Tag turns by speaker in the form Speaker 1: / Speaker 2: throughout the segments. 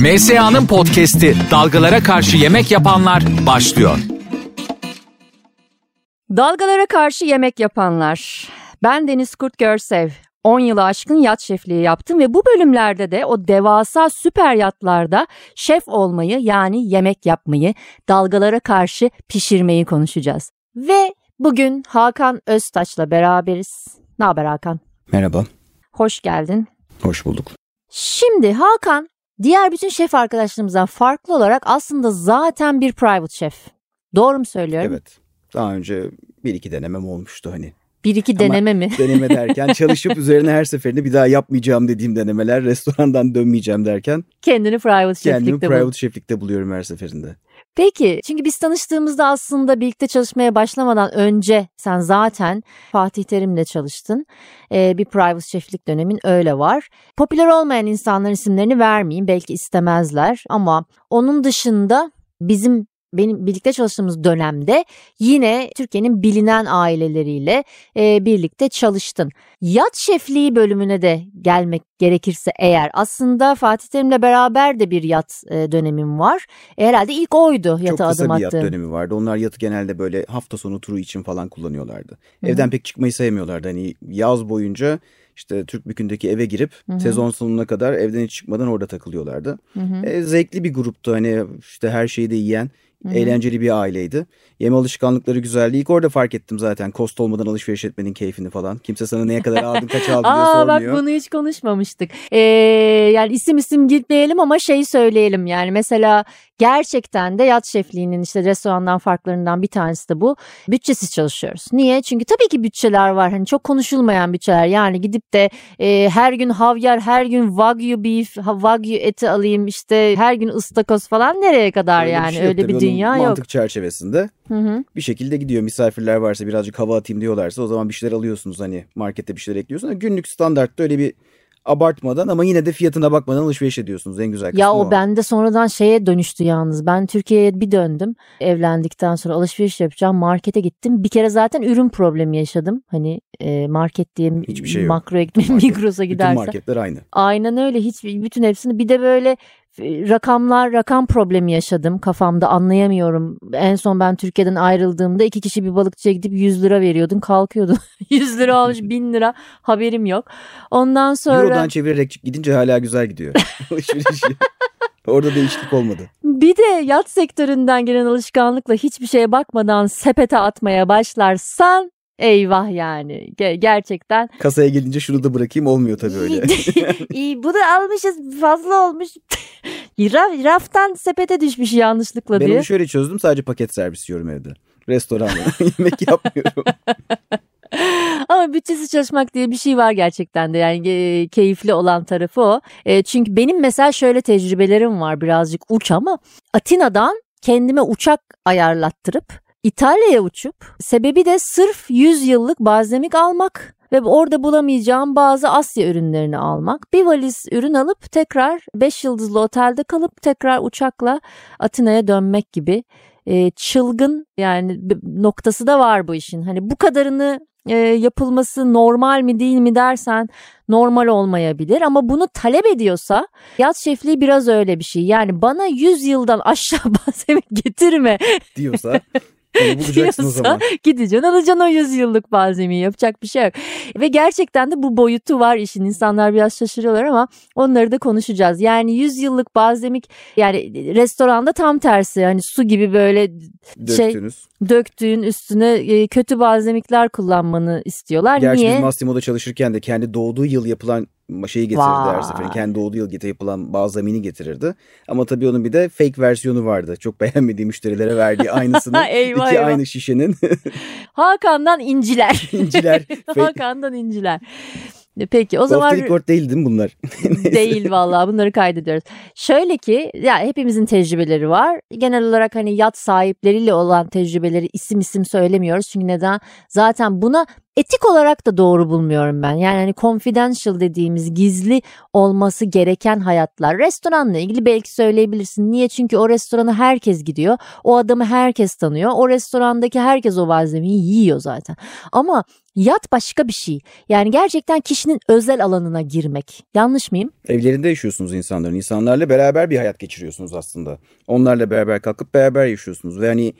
Speaker 1: MSA'nın podcast'i Dalgalara Karşı Yemek Yapanlar başlıyor.
Speaker 2: Dalgalara karşı yemek yapanlar. Ben Deniz Kurt Görsev. 10 yılı aşkın yat şefliği yaptım ve bu bölümlerde de o devasa süper yatlarda şef olmayı yani yemek yapmayı, dalgalara karşı pişirmeyi konuşacağız. Ve bugün Hakan Öztaç'la beraberiz. Ne haber Hakan?
Speaker 3: Merhaba,
Speaker 2: Hoş geldin.
Speaker 3: hoş bulduk.
Speaker 2: Şimdi Hakan diğer bütün şef arkadaşlarımızdan farklı olarak aslında zaten bir private şef. Doğru mu söylüyorum?
Speaker 3: Evet, daha önce bir iki denemem olmuştu hani.
Speaker 2: Bir iki
Speaker 3: Ama-
Speaker 2: deneme mi?
Speaker 3: Deneme derken çalışıp üzerine her seferinde bir daha yapmayacağım dediğim denemeler, restorandan dönmeyeceğim derken
Speaker 2: Kendini private
Speaker 3: kendimi
Speaker 2: şeflikte bul.
Speaker 3: private şeflikte buluyorum her seferinde.
Speaker 2: Peki çünkü biz tanıştığımızda aslında birlikte çalışmaya başlamadan önce sen zaten Fatih Terim'le çalıştın. Ee, bir private şeflik dönemin öyle var. Popüler olmayan insanların isimlerini vermeyeyim belki istemezler ama onun dışında bizim benim birlikte çalıştığımız dönemde yine Türkiye'nin bilinen aileleriyle e, birlikte çalıştın. Yat şefliği bölümüne de gelmek gerekirse eğer aslında Fatih Terim'le beraber de bir yat e, dönemim var. E, herhalde ilk oydu
Speaker 3: Çok
Speaker 2: yata
Speaker 3: kısa
Speaker 2: adım
Speaker 3: bir yat
Speaker 2: attığım.
Speaker 3: dönemi vardı. Onlar yatı genelde böyle hafta sonu turu için falan kullanıyorlardı.
Speaker 2: Hı hı.
Speaker 3: Evden pek çıkmayı sevmiyorlardı. Hani yaz boyunca işte Türkbükü'ndeki eve girip
Speaker 2: Hı hı.
Speaker 3: sezon sonuna kadar evden hiç çıkmadan orada takılıyorlardı.
Speaker 2: Hı hı.
Speaker 3: E, zevkli bir gruptu hani işte her şeyi de yiyen
Speaker 2: Hı hı.
Speaker 3: eğlenceli bir aileydi. Yeme alışkanlıkları güzeldi. İlk orada fark ettim zaten kost olmadan alışveriş etmenin keyfini falan. Kimse sana neye kadar aldın kaç aldın diye
Speaker 2: Aa bak bunu hiç konuşmamıştık. Ee, yani isim isim gitmeyelim ama şeyi söyleyelim. Yani mesela gerçekten de yat şefliğinin işte restorandan farklarından bir tanesi de bu. Bütçesiz çalışıyoruz. Niye? Çünkü tabii ki bütçeler var. Hani çok konuşulmayan bütçeler. Yani gidip de e, her gün havyar, her gün wagyu beef, wagyu eti alayım işte her gün ıstakoz falan nereye kadar
Speaker 3: Öyle bir
Speaker 2: yani?
Speaker 3: şey yok
Speaker 2: Öyle
Speaker 3: tabii.
Speaker 2: bir
Speaker 3: Onun
Speaker 2: dünya yok.
Speaker 3: Mantık çerçevesinde
Speaker 2: Hı hı.
Speaker 3: bir şekilde gidiyor. Misafirler varsa birazcık hava atayım diyorlarsa o zaman bir şeyler alıyorsunuz hani markette bir şeyler ekliyorsunuz. Günlük standartta öyle bir abartmadan ama yine de fiyatına bakmadan alışveriş ediyorsunuz. En güzel kısmı
Speaker 2: Ya o bende sonradan şeye dönüştü yalnız. Ben Türkiye'ye bir döndüm. Evlendikten sonra alışveriş yapacağım. Markete gittim. Bir kere zaten ürün problemi yaşadım. Hani e, market diye
Speaker 3: Hiçbir şey yok.
Speaker 2: makro ekmek Migros'a
Speaker 3: Bütün
Speaker 2: gidersen.
Speaker 3: marketler aynı.
Speaker 2: Aynen öyle. Hiç bütün hepsini bir de böyle rakamlar rakam problemi yaşadım kafamda anlayamıyorum. En son ben Türkiye'den ayrıldığımda iki kişi bir balıkçıya gidip 100 lira veriyordun kalkıyordun. 100 lira olmuş 1000 lira haberim yok. Ondan sonra
Speaker 3: Euro'dan çevirerek gidince hala güzel gidiyor. Orada değişiklik olmadı.
Speaker 2: Bir de yat sektöründen gelen alışkanlıkla hiçbir şeye bakmadan sepete atmaya başlarsan eyvah yani Ge- gerçekten.
Speaker 3: Kasaya gelince şunu da bırakayım olmuyor tabii öyle.
Speaker 2: İyi, bunu almışız fazla olmuş. Raf, raftan sepete düşmüş yanlışlıkla
Speaker 3: ben
Speaker 2: diye.
Speaker 3: onu şöyle çözdüm sadece paket servis yiyorum evde. Restoranda yemek yapmıyorum.
Speaker 2: Ama bütçesiz çalışmak diye bir şey var gerçekten de yani e, keyifli olan tarafı o. E, çünkü benim mesela şöyle tecrübelerim var birazcık uç ama Atina'dan kendime uçak ayarlattırıp İtalya'ya uçup sebebi de sırf 100 yıllık balzamik almak ve orada bulamayacağım bazı Asya ürünlerini almak. Bir valiz ürün alıp tekrar 5 yıldızlı otelde kalıp tekrar uçakla Atina'ya dönmek gibi e, çılgın yani noktası da var bu işin. Hani bu kadarını e, yapılması normal mi değil mi dersen normal olmayabilir ama bunu talep ediyorsa yat şefliği biraz öyle bir şey. Yani bana 100 yıldan aşağı malzeme getirme
Speaker 3: diyorsa bulacaksın o zaman.
Speaker 2: gideceksin alacaksın o 100 yıllık malzemeyi yapacak bir şey yok. Ve gerçekten de bu boyutu var işin insanlar biraz şaşırıyorlar ama onları da konuşacağız. Yani 100 yıllık balzemik yani restoranda tam tersi hani su gibi böyle şey
Speaker 3: Döktünüz.
Speaker 2: döktüğün üstüne e, kötü balzemikler kullanmanı istiyorlar.
Speaker 3: Gerçi
Speaker 2: Niye?
Speaker 3: biz Massimo'da çalışırken de kendi doğduğu yıl yapılan şeyi getirirdi her
Speaker 2: Vay.
Speaker 3: seferinde. Kendi doğduğu yıl gete- yapılan balzamini getirirdi. Ama tabii onun bir de fake versiyonu vardı. Çok beğenmediği müşterilere verdiği aynısını.
Speaker 2: Eyvah,
Speaker 3: iki
Speaker 2: eyvah.
Speaker 3: aynı şişenin
Speaker 2: Hakan'dan inciler.
Speaker 3: inciler.
Speaker 2: Hakan'dan inciler. Peki o
Speaker 3: Off
Speaker 2: zaman
Speaker 3: the record değil değil mi bunlar?
Speaker 2: değil vallahi bunları kaydediyoruz. Şöyle ki ya hepimizin tecrübeleri var. Genel olarak hani yat sahipleriyle olan tecrübeleri isim isim söylemiyoruz. Çünkü neden? Zaten buna etik olarak da doğru bulmuyorum ben. Yani hani confidential dediğimiz gizli olması gereken hayatlar. Restoranla ilgili belki söyleyebilirsin. Niye? Çünkü o restorana herkes gidiyor. O adamı herkes tanıyor. O restorandaki herkes o malzemeyi yiyor zaten. Ama Yat başka bir şey. Yani gerçekten kişinin özel alanına girmek. Yanlış mıyım?
Speaker 3: Evlerinde yaşıyorsunuz insanların. İnsanlarla beraber bir hayat geçiriyorsunuz aslında. Onlarla beraber kalkıp beraber yaşıyorsunuz. Ve hani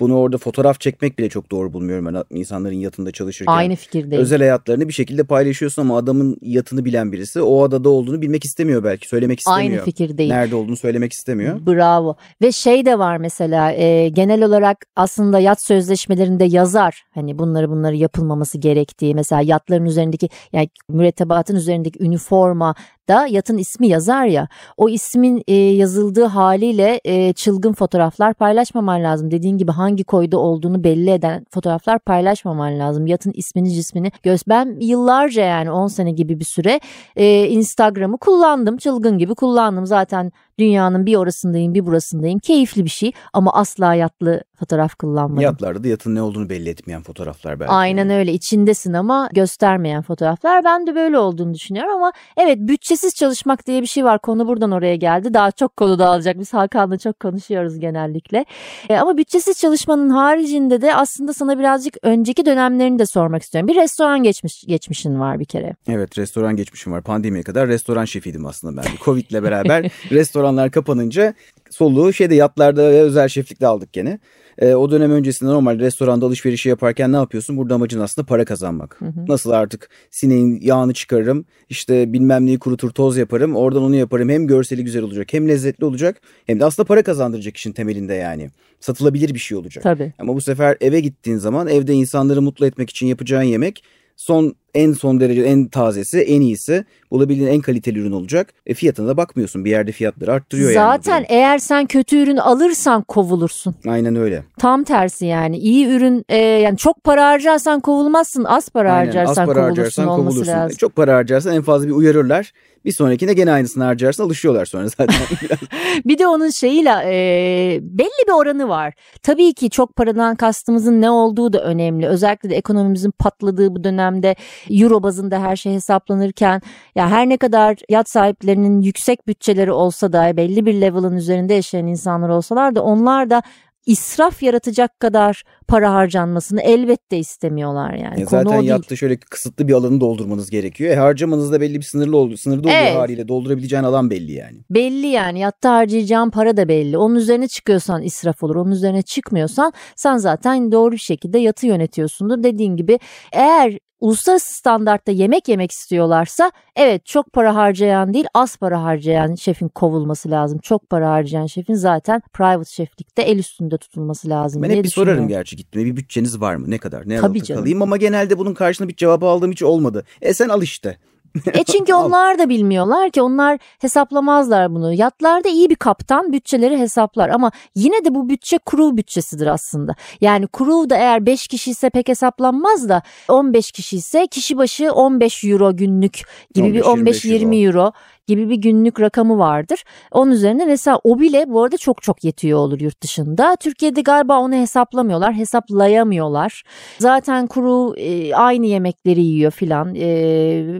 Speaker 3: bunu orada fotoğraf çekmek bile çok doğru bulmuyorum ben insanların yatında çalışırken.
Speaker 2: Aynı fikirdeyim.
Speaker 3: Özel hayatlarını bir şekilde paylaşıyorsun ama adamın yatını bilen birisi o adada olduğunu bilmek istemiyor belki. Söylemek istemiyor.
Speaker 2: Aynı fikirdeyim.
Speaker 3: Nerede olduğunu söylemek istemiyor.
Speaker 2: Bravo. Ve şey de var mesela e, genel olarak aslında yat sözleşmelerinde yazar. Hani bunları bunları yapılmaması gerektiği. Mesela yatların üzerindeki yani mürettebatın üzerindeki üniforma da yatın ismi yazar ya o ismin e, yazıldığı haliyle e, çılgın fotoğraflar paylaşmaman lazım. Dediğin gibi hangi koyda olduğunu belli eden fotoğraflar paylaşmaman lazım. Yatın ismini cismini göz. Ben yıllarca yani 10 sene gibi bir süre e, Instagram'ı kullandım. Çılgın gibi kullandım. Zaten dünyanın bir orasındayım bir burasındayım. Keyifli bir şey ama asla yatlı fotoğraf kullanmadım.
Speaker 3: Yatlarda da yatın ne olduğunu belli etmeyen fotoğraflar belki.
Speaker 2: Aynen öyle içindesin ama göstermeyen fotoğraflar. Ben de böyle olduğunu düşünüyorum ama evet bütçesiz çalışmak diye bir şey var. Konu buradan oraya geldi. Daha çok konu dağılacak. Biz Hakan'la çok konuşuyoruz genellikle. E, ama bütçesiz çalışmanın haricinde de aslında sana birazcık önceki dönemlerini de sormak istiyorum. Bir restoran geçmiş geçmişin var bir kere.
Speaker 3: Evet restoran geçmişim var. Pandemiye kadar restoran şefiydim aslında ben. Covid'le beraber restoranlar kapanınca soluğu şeyde yatlarda ve özel şeflikte aldık gene. E, o dönem öncesinde normal restoranda alışverişi yaparken ne yapıyorsun? Burada amacın aslında para kazanmak. Hı hı. Nasıl artık sineğin yağını çıkarırım, işte bilmem neyi kurutur toz yaparım, oradan onu yaparım. Hem görseli güzel olacak, hem lezzetli olacak, hem de aslında para kazandıracak işin temelinde yani. Satılabilir bir şey olacak.
Speaker 2: Tabii.
Speaker 3: Ama bu sefer eve gittiğin zaman evde insanları mutlu etmek için yapacağın yemek son en son derece en tazesi, en iyisi, bulabildiğin en kaliteli ürün olacak. E fiyatına da bakmıyorsun. Bir yerde fiyatları arttırıyor
Speaker 2: Zaten
Speaker 3: yani.
Speaker 2: Zaten eğer sen kötü ürün alırsan kovulursun.
Speaker 3: Aynen öyle.
Speaker 2: Tam tersi yani. iyi ürün e, yani çok para harcarsan kovulmazsın. Az para
Speaker 3: Aynen,
Speaker 2: harcarsan
Speaker 3: az para
Speaker 2: kovulursun
Speaker 3: harcarsan kovulursun.
Speaker 2: lazım.
Speaker 3: Çok para harcarsan en fazla bir uyarırlar. Bir sonrakine gene aynısını harcarsın alışıyorlar sonra zaten.
Speaker 2: bir de onun şeyiyle e, belli bir oranı var. Tabii ki çok paradan kastımızın ne olduğu da önemli. Özellikle de ekonomimizin patladığı bu dönemde euro bazında her şey hesaplanırken ya her ne kadar yat sahiplerinin yüksek bütçeleri olsa da belli bir level'ın üzerinde yaşayan insanlar olsalar da onlar da israf yaratacak kadar para harcanmasını elbette istemiyorlar yani.
Speaker 3: E zaten yatta şöyle kısıtlı bir alanı doldurmanız gerekiyor. E harcamanız da belli bir sınırlı oldu, sınırda olduğu evet. haliyle doldurabileceğin alan belli yani.
Speaker 2: Belli yani yatta harcayacağın para da belli. Onun üzerine çıkıyorsan israf olur. Onun üzerine çıkmıyorsan sen zaten doğru bir şekilde yatı yönetiyorsundur. Dediğin gibi eğer uluslararası standartta yemek yemek istiyorlarsa evet çok para harcayan değil az para harcayan şefin kovulması lazım. Çok para harcayan şefin zaten private şeflikte el üstünde tutulması lazım.
Speaker 3: Ben hep bir sorarım gerçi gittiğinde bir bütçeniz var mı ne kadar ne Tabii kalayım ama genelde bunun karşılığında bir cevabı aldığım hiç olmadı. E sen al işte.
Speaker 2: E çünkü onlar da bilmiyorlar ki onlar hesaplamazlar bunu. Yatlarda iyi bir kaptan bütçeleri hesaplar ama yine de bu bütçe crew bütçesidir aslında. Yani crew da eğer 5 kişi ise pek hesaplanmaz da 15 kişi ise kişi başı 15 euro günlük gibi 15, bir 15-20 euro. euro gibi bir günlük rakamı vardır. Onun üzerine mesela o bile bu arada çok çok yetiyor olur yurt dışında. Türkiye'de galiba onu hesaplamıyorlar, hesaplayamıyorlar. Zaten kuru e, aynı yemekleri yiyor filan. E,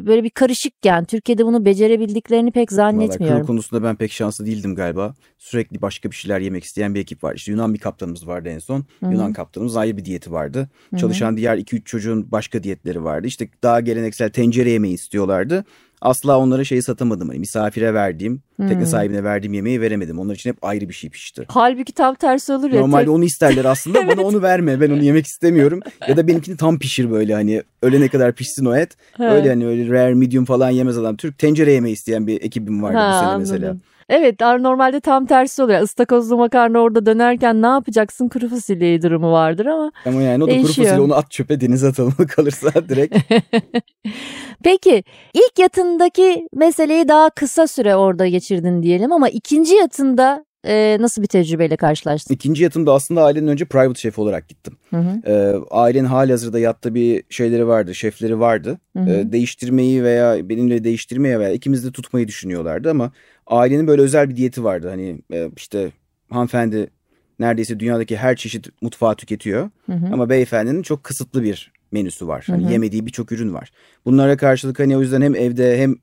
Speaker 2: böyle bir karışıkken Türkiye'de bunu becerebildiklerini pek zannetmiyorum.
Speaker 3: Vallahi konusunda ben pek şanslı değildim galiba. Sürekli başka bir şeyler yemek isteyen bir ekip var. İşte Yunan bir kaptanımız vardı en son. Hı-hı. Yunan kaptanımız ayrı bir diyeti vardı. Hı-hı. Çalışan diğer 2-3 çocuğun başka diyetleri vardı. İşte daha geleneksel tencere yemeği istiyorlardı asla onlara şeyi satamadım. Hani misafire verdiğim, hmm. tekne sahibine verdiğim yemeği veremedim. Onlar için hep ayrı bir şey pişti.
Speaker 2: Halbuki tam tersi olur ya.
Speaker 3: Normalde tek... onu isterler aslında. evet. Bana onu verme. Ben onu yemek istemiyorum. ya da benimkini tam pişir böyle hani ölene kadar pişsin o et. öyle hani öyle rare medium falan yemez adam. Türk tencere yemeği isteyen bir ekibim vardı ha, bu sene anladım.
Speaker 2: Evet normalde tam tersi oluyor. Istakozlu makarna orada dönerken ne yapacaksın kuru fasulyeyi durumu vardır ama
Speaker 3: Ama yani o da değişiyor. kuru fasulye onu at çöpe denize atalım kalırsa direkt.
Speaker 2: Peki ilk yatındaki meseleyi daha kısa süre orada geçirdin diyelim ama ikinci yatında e, nasıl bir tecrübeyle karşılaştın?
Speaker 3: İkinci yatımda aslında ailenin önce private şef olarak gittim. Hı hı. E, ailenin hali hazırda yatta bir şeyleri vardı, şefleri vardı. Hı hı. E, değiştirmeyi veya benimle değiştirmeye veya ikimiz de tutmayı düşünüyorlardı ama ailenin böyle özel bir diyeti vardı. Hani e, işte hanımefendi neredeyse dünyadaki her çeşit mutfağı tüketiyor. Hı hı. Ama beyefendinin çok kısıtlı bir menüsü var. Hani yemediği birçok ürün var. Bunlara karşılık hani o yüzden hem evde hem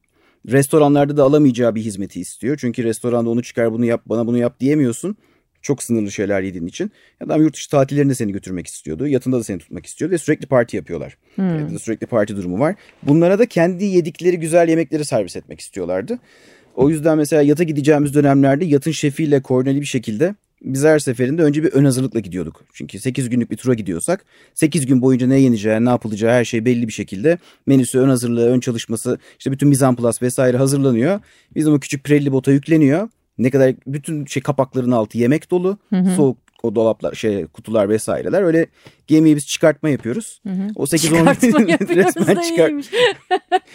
Speaker 3: restoranlarda da alamayacağı bir hizmeti istiyor. Çünkü restoranda onu çıkar bunu yap bana bunu yap diyemiyorsun. Çok sınırlı şeyler yediğin için. Adam yurt dışı tatillerinde seni götürmek istiyordu. Yatında da seni tutmak istiyordu ve sürekli parti yapıyorlar. Hmm. Sürekli parti durumu var. Bunlara da kendi yedikleri güzel yemekleri servis etmek istiyorlardı. O yüzden mesela yata gideceğimiz dönemlerde yatın şefiyle koordineli bir şekilde biz her seferinde önce bir ön hazırlıkla gidiyorduk. Çünkü 8 günlük bir tura gidiyorsak 8 gün boyunca ne yeneceği, ne yapılacağı her şey belli bir şekilde. Menüsü, ön hazırlığı, ön çalışması, işte bütün mizanplas vesaire hazırlanıyor. Bizim o küçük pirelli bota yükleniyor. Ne kadar bütün şey kapakların altı yemek dolu. Hı hı. Soğuk o dolaplar şey kutular vesaireler öyle gemiyi biz çıkartma yapıyoruz. Hı hı. O 8 10 resmen çıkar.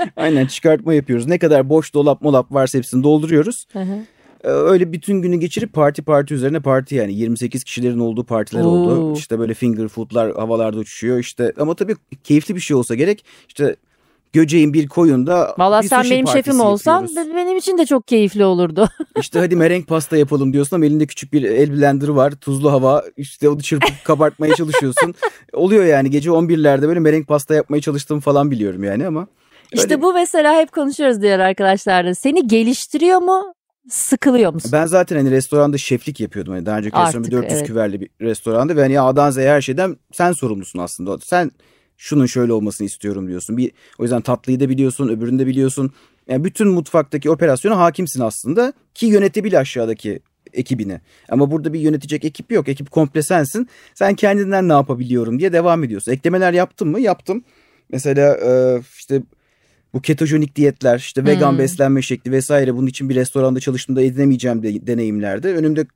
Speaker 3: Aynen çıkartma yapıyoruz. Ne kadar boş dolap molap varsa hepsini dolduruyoruz. Hı hı. Ee, öyle bütün günü geçirip parti parti üzerine parti yani 28 kişilerin olduğu partiler Oo. oldu. İşte böyle finger foodlar havalarda uçuşuyor işte ama tabii keyifli bir şey olsa gerek. İşte Göceğin bir koyunda
Speaker 2: Valla sen benim şefim olsan benim için de çok keyifli olurdu.
Speaker 3: İşte hadi merenk pasta yapalım diyorsun ama elinde küçük bir el blender var. Tuzlu hava işte onu çırpıp kabartmaya çalışıyorsun. Oluyor yani gece 11'lerde böyle merenk pasta yapmaya çalıştığım falan biliyorum yani ama.
Speaker 2: İşte bu mesela hep konuşuyoruz diğer arkadaşlarla. Seni geliştiriyor mu sıkılıyor musun?
Speaker 3: Ben zaten hani restoranda şeflik yapıyordum. Hani daha önceki restoran bir 400 evet. küverli bir restoranda ve hani A'dan Z'ye her şeyden sen sorumlusun aslında. Sen şunun şöyle olmasını istiyorum diyorsun. Bir, o yüzden tatlıyı da biliyorsun, öbürünü de biliyorsun. Yani bütün mutfaktaki operasyona hakimsin aslında ki yönetebil aşağıdaki ekibini. Ama burada bir yönetecek ekip yok. Ekip komple sensin. Sen kendinden ne yapabiliyorum diye devam ediyorsun. Eklemeler yaptın mı? Yaptım. Mesela işte bu ketojenik diyetler, işte vegan hmm. beslenme şekli vesaire bunun için bir restoranda çalıştığımda edinemeyeceğim de, deneyimlerde önümde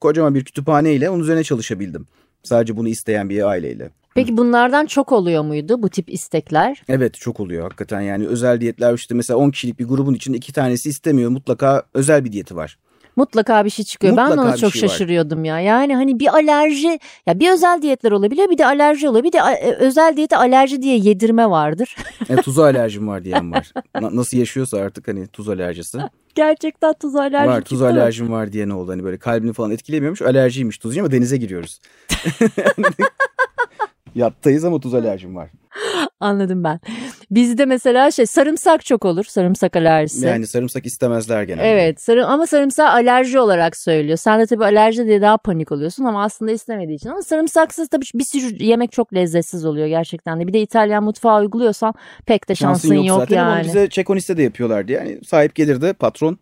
Speaker 3: kocaman bir kütüphaneyle onun üzerine çalışabildim. Sadece bunu isteyen bir aileyle.
Speaker 2: Peki bunlardan çok oluyor muydu bu tip istekler?
Speaker 3: Evet çok oluyor hakikaten yani özel diyetler işte mesela 10 kişilik bir grubun içinde iki tanesi istemiyor mutlaka özel bir diyeti var.
Speaker 2: Mutlaka bir şey çıkıyor. Mutlaka ben ona çok şey şaşırıyordum var. ya. Yani hani bir alerji ya bir özel diyetler olabiliyor bir de alerji oluyor. Bir de e, özel diyete alerji diye yedirme vardır.
Speaker 3: Evet tuz alerjim var diyen var. Nasıl yaşıyorsa artık hani tuz alerjisi.
Speaker 2: Gerçekten tuz alerjim
Speaker 3: var. Tuz alerjim var diye ne oldu hani böyle kalbini falan etkilemiyormuş. Alerjiymiş tuz ama denize giriyoruz. Yattayız ama tuz alerjim var.
Speaker 2: Anladım ben. Bizde mesela şey sarımsak çok olur. Sarımsak alerjisi.
Speaker 3: Yani sarımsak istemezler genelde.
Speaker 2: Evet sarı, ama sarımsak alerji olarak söylüyor. Sen de tabii alerji diye daha panik oluyorsun ama aslında istemediği için. Ama sarımsaksız tabii bir sürü yemek çok lezzetsiz oluyor gerçekten de. Bir de İtalyan mutfağı uyguluyorsan pek de şansın, şansın yok, yok zaten yani. Ama
Speaker 3: bize Çekoniste de yapıyorlardı. Yani sahip gelirdi patron.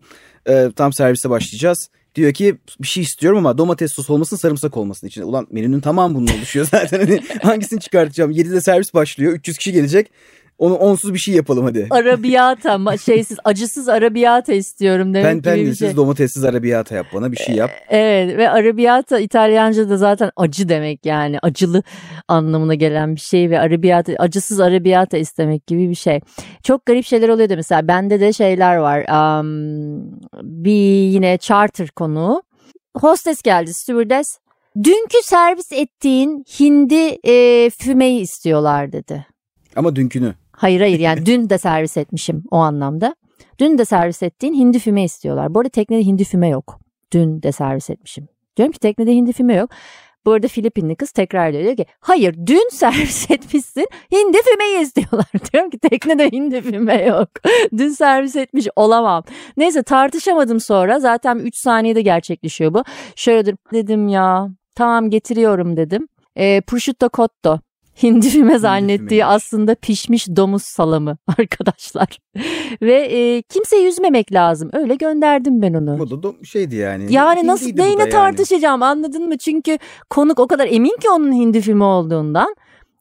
Speaker 3: E, tam servise başlayacağız Diyor ki bir şey istiyorum ama domates sos olmasın sarımsak olmasın içinde. Ulan menünün tamam bunun oluşuyor zaten. Hani hangisini çıkartacağım? 7'de servis başlıyor. 300 kişi gelecek. Onu onsuz bir şey yapalım hadi.
Speaker 2: Arabiyata, şeysiz, acısız arabiyata istiyorum demek
Speaker 3: Pen, gibi bir şey. domatessiz arabiyata yap bana bir şey yap.
Speaker 2: Evet ve arabiyata İtalyanca da zaten acı demek yani acılı anlamına gelen bir şey ve arabiyata acısız arabiyata istemek gibi bir şey. Çok garip şeyler oluyor da mesela bende de şeyler var. Um, bir yine charter konu. Hostes geldi, stewardess. Dünkü servis ettiğin hindi e, fümeyi istiyorlar dedi.
Speaker 3: Ama dünkünü.
Speaker 2: Hayır hayır yani dün de servis etmişim o anlamda. Dün de servis ettiğin hindi füme istiyorlar. Bu arada teknede hindi füme yok. Dün de servis etmişim. Diyorum ki teknede hindi füme yok. Bu arada Filipinli kız tekrar ediyor diyor ki hayır dün servis etmişsin hindi fümeyi istiyorlar. Diyorum ki teknede hindi füme yok. dün servis etmiş olamam. Neyse tartışamadım sonra zaten 3 saniyede gerçekleşiyor bu. Şöyle dedim ya tamam getiriyorum dedim. E, prosciutto cotto hindi füme zannettiği aslında pişmiş domuz salamı arkadaşlar. Ve e, kimse yüzmemek lazım. Öyle gönderdim ben onu.
Speaker 3: Bu da şeydi yani.
Speaker 2: Yani Hindiydi nasıl neyine tartışacağım yani. anladın mı? Çünkü konuk o kadar emin ki onun hindi füme olduğundan.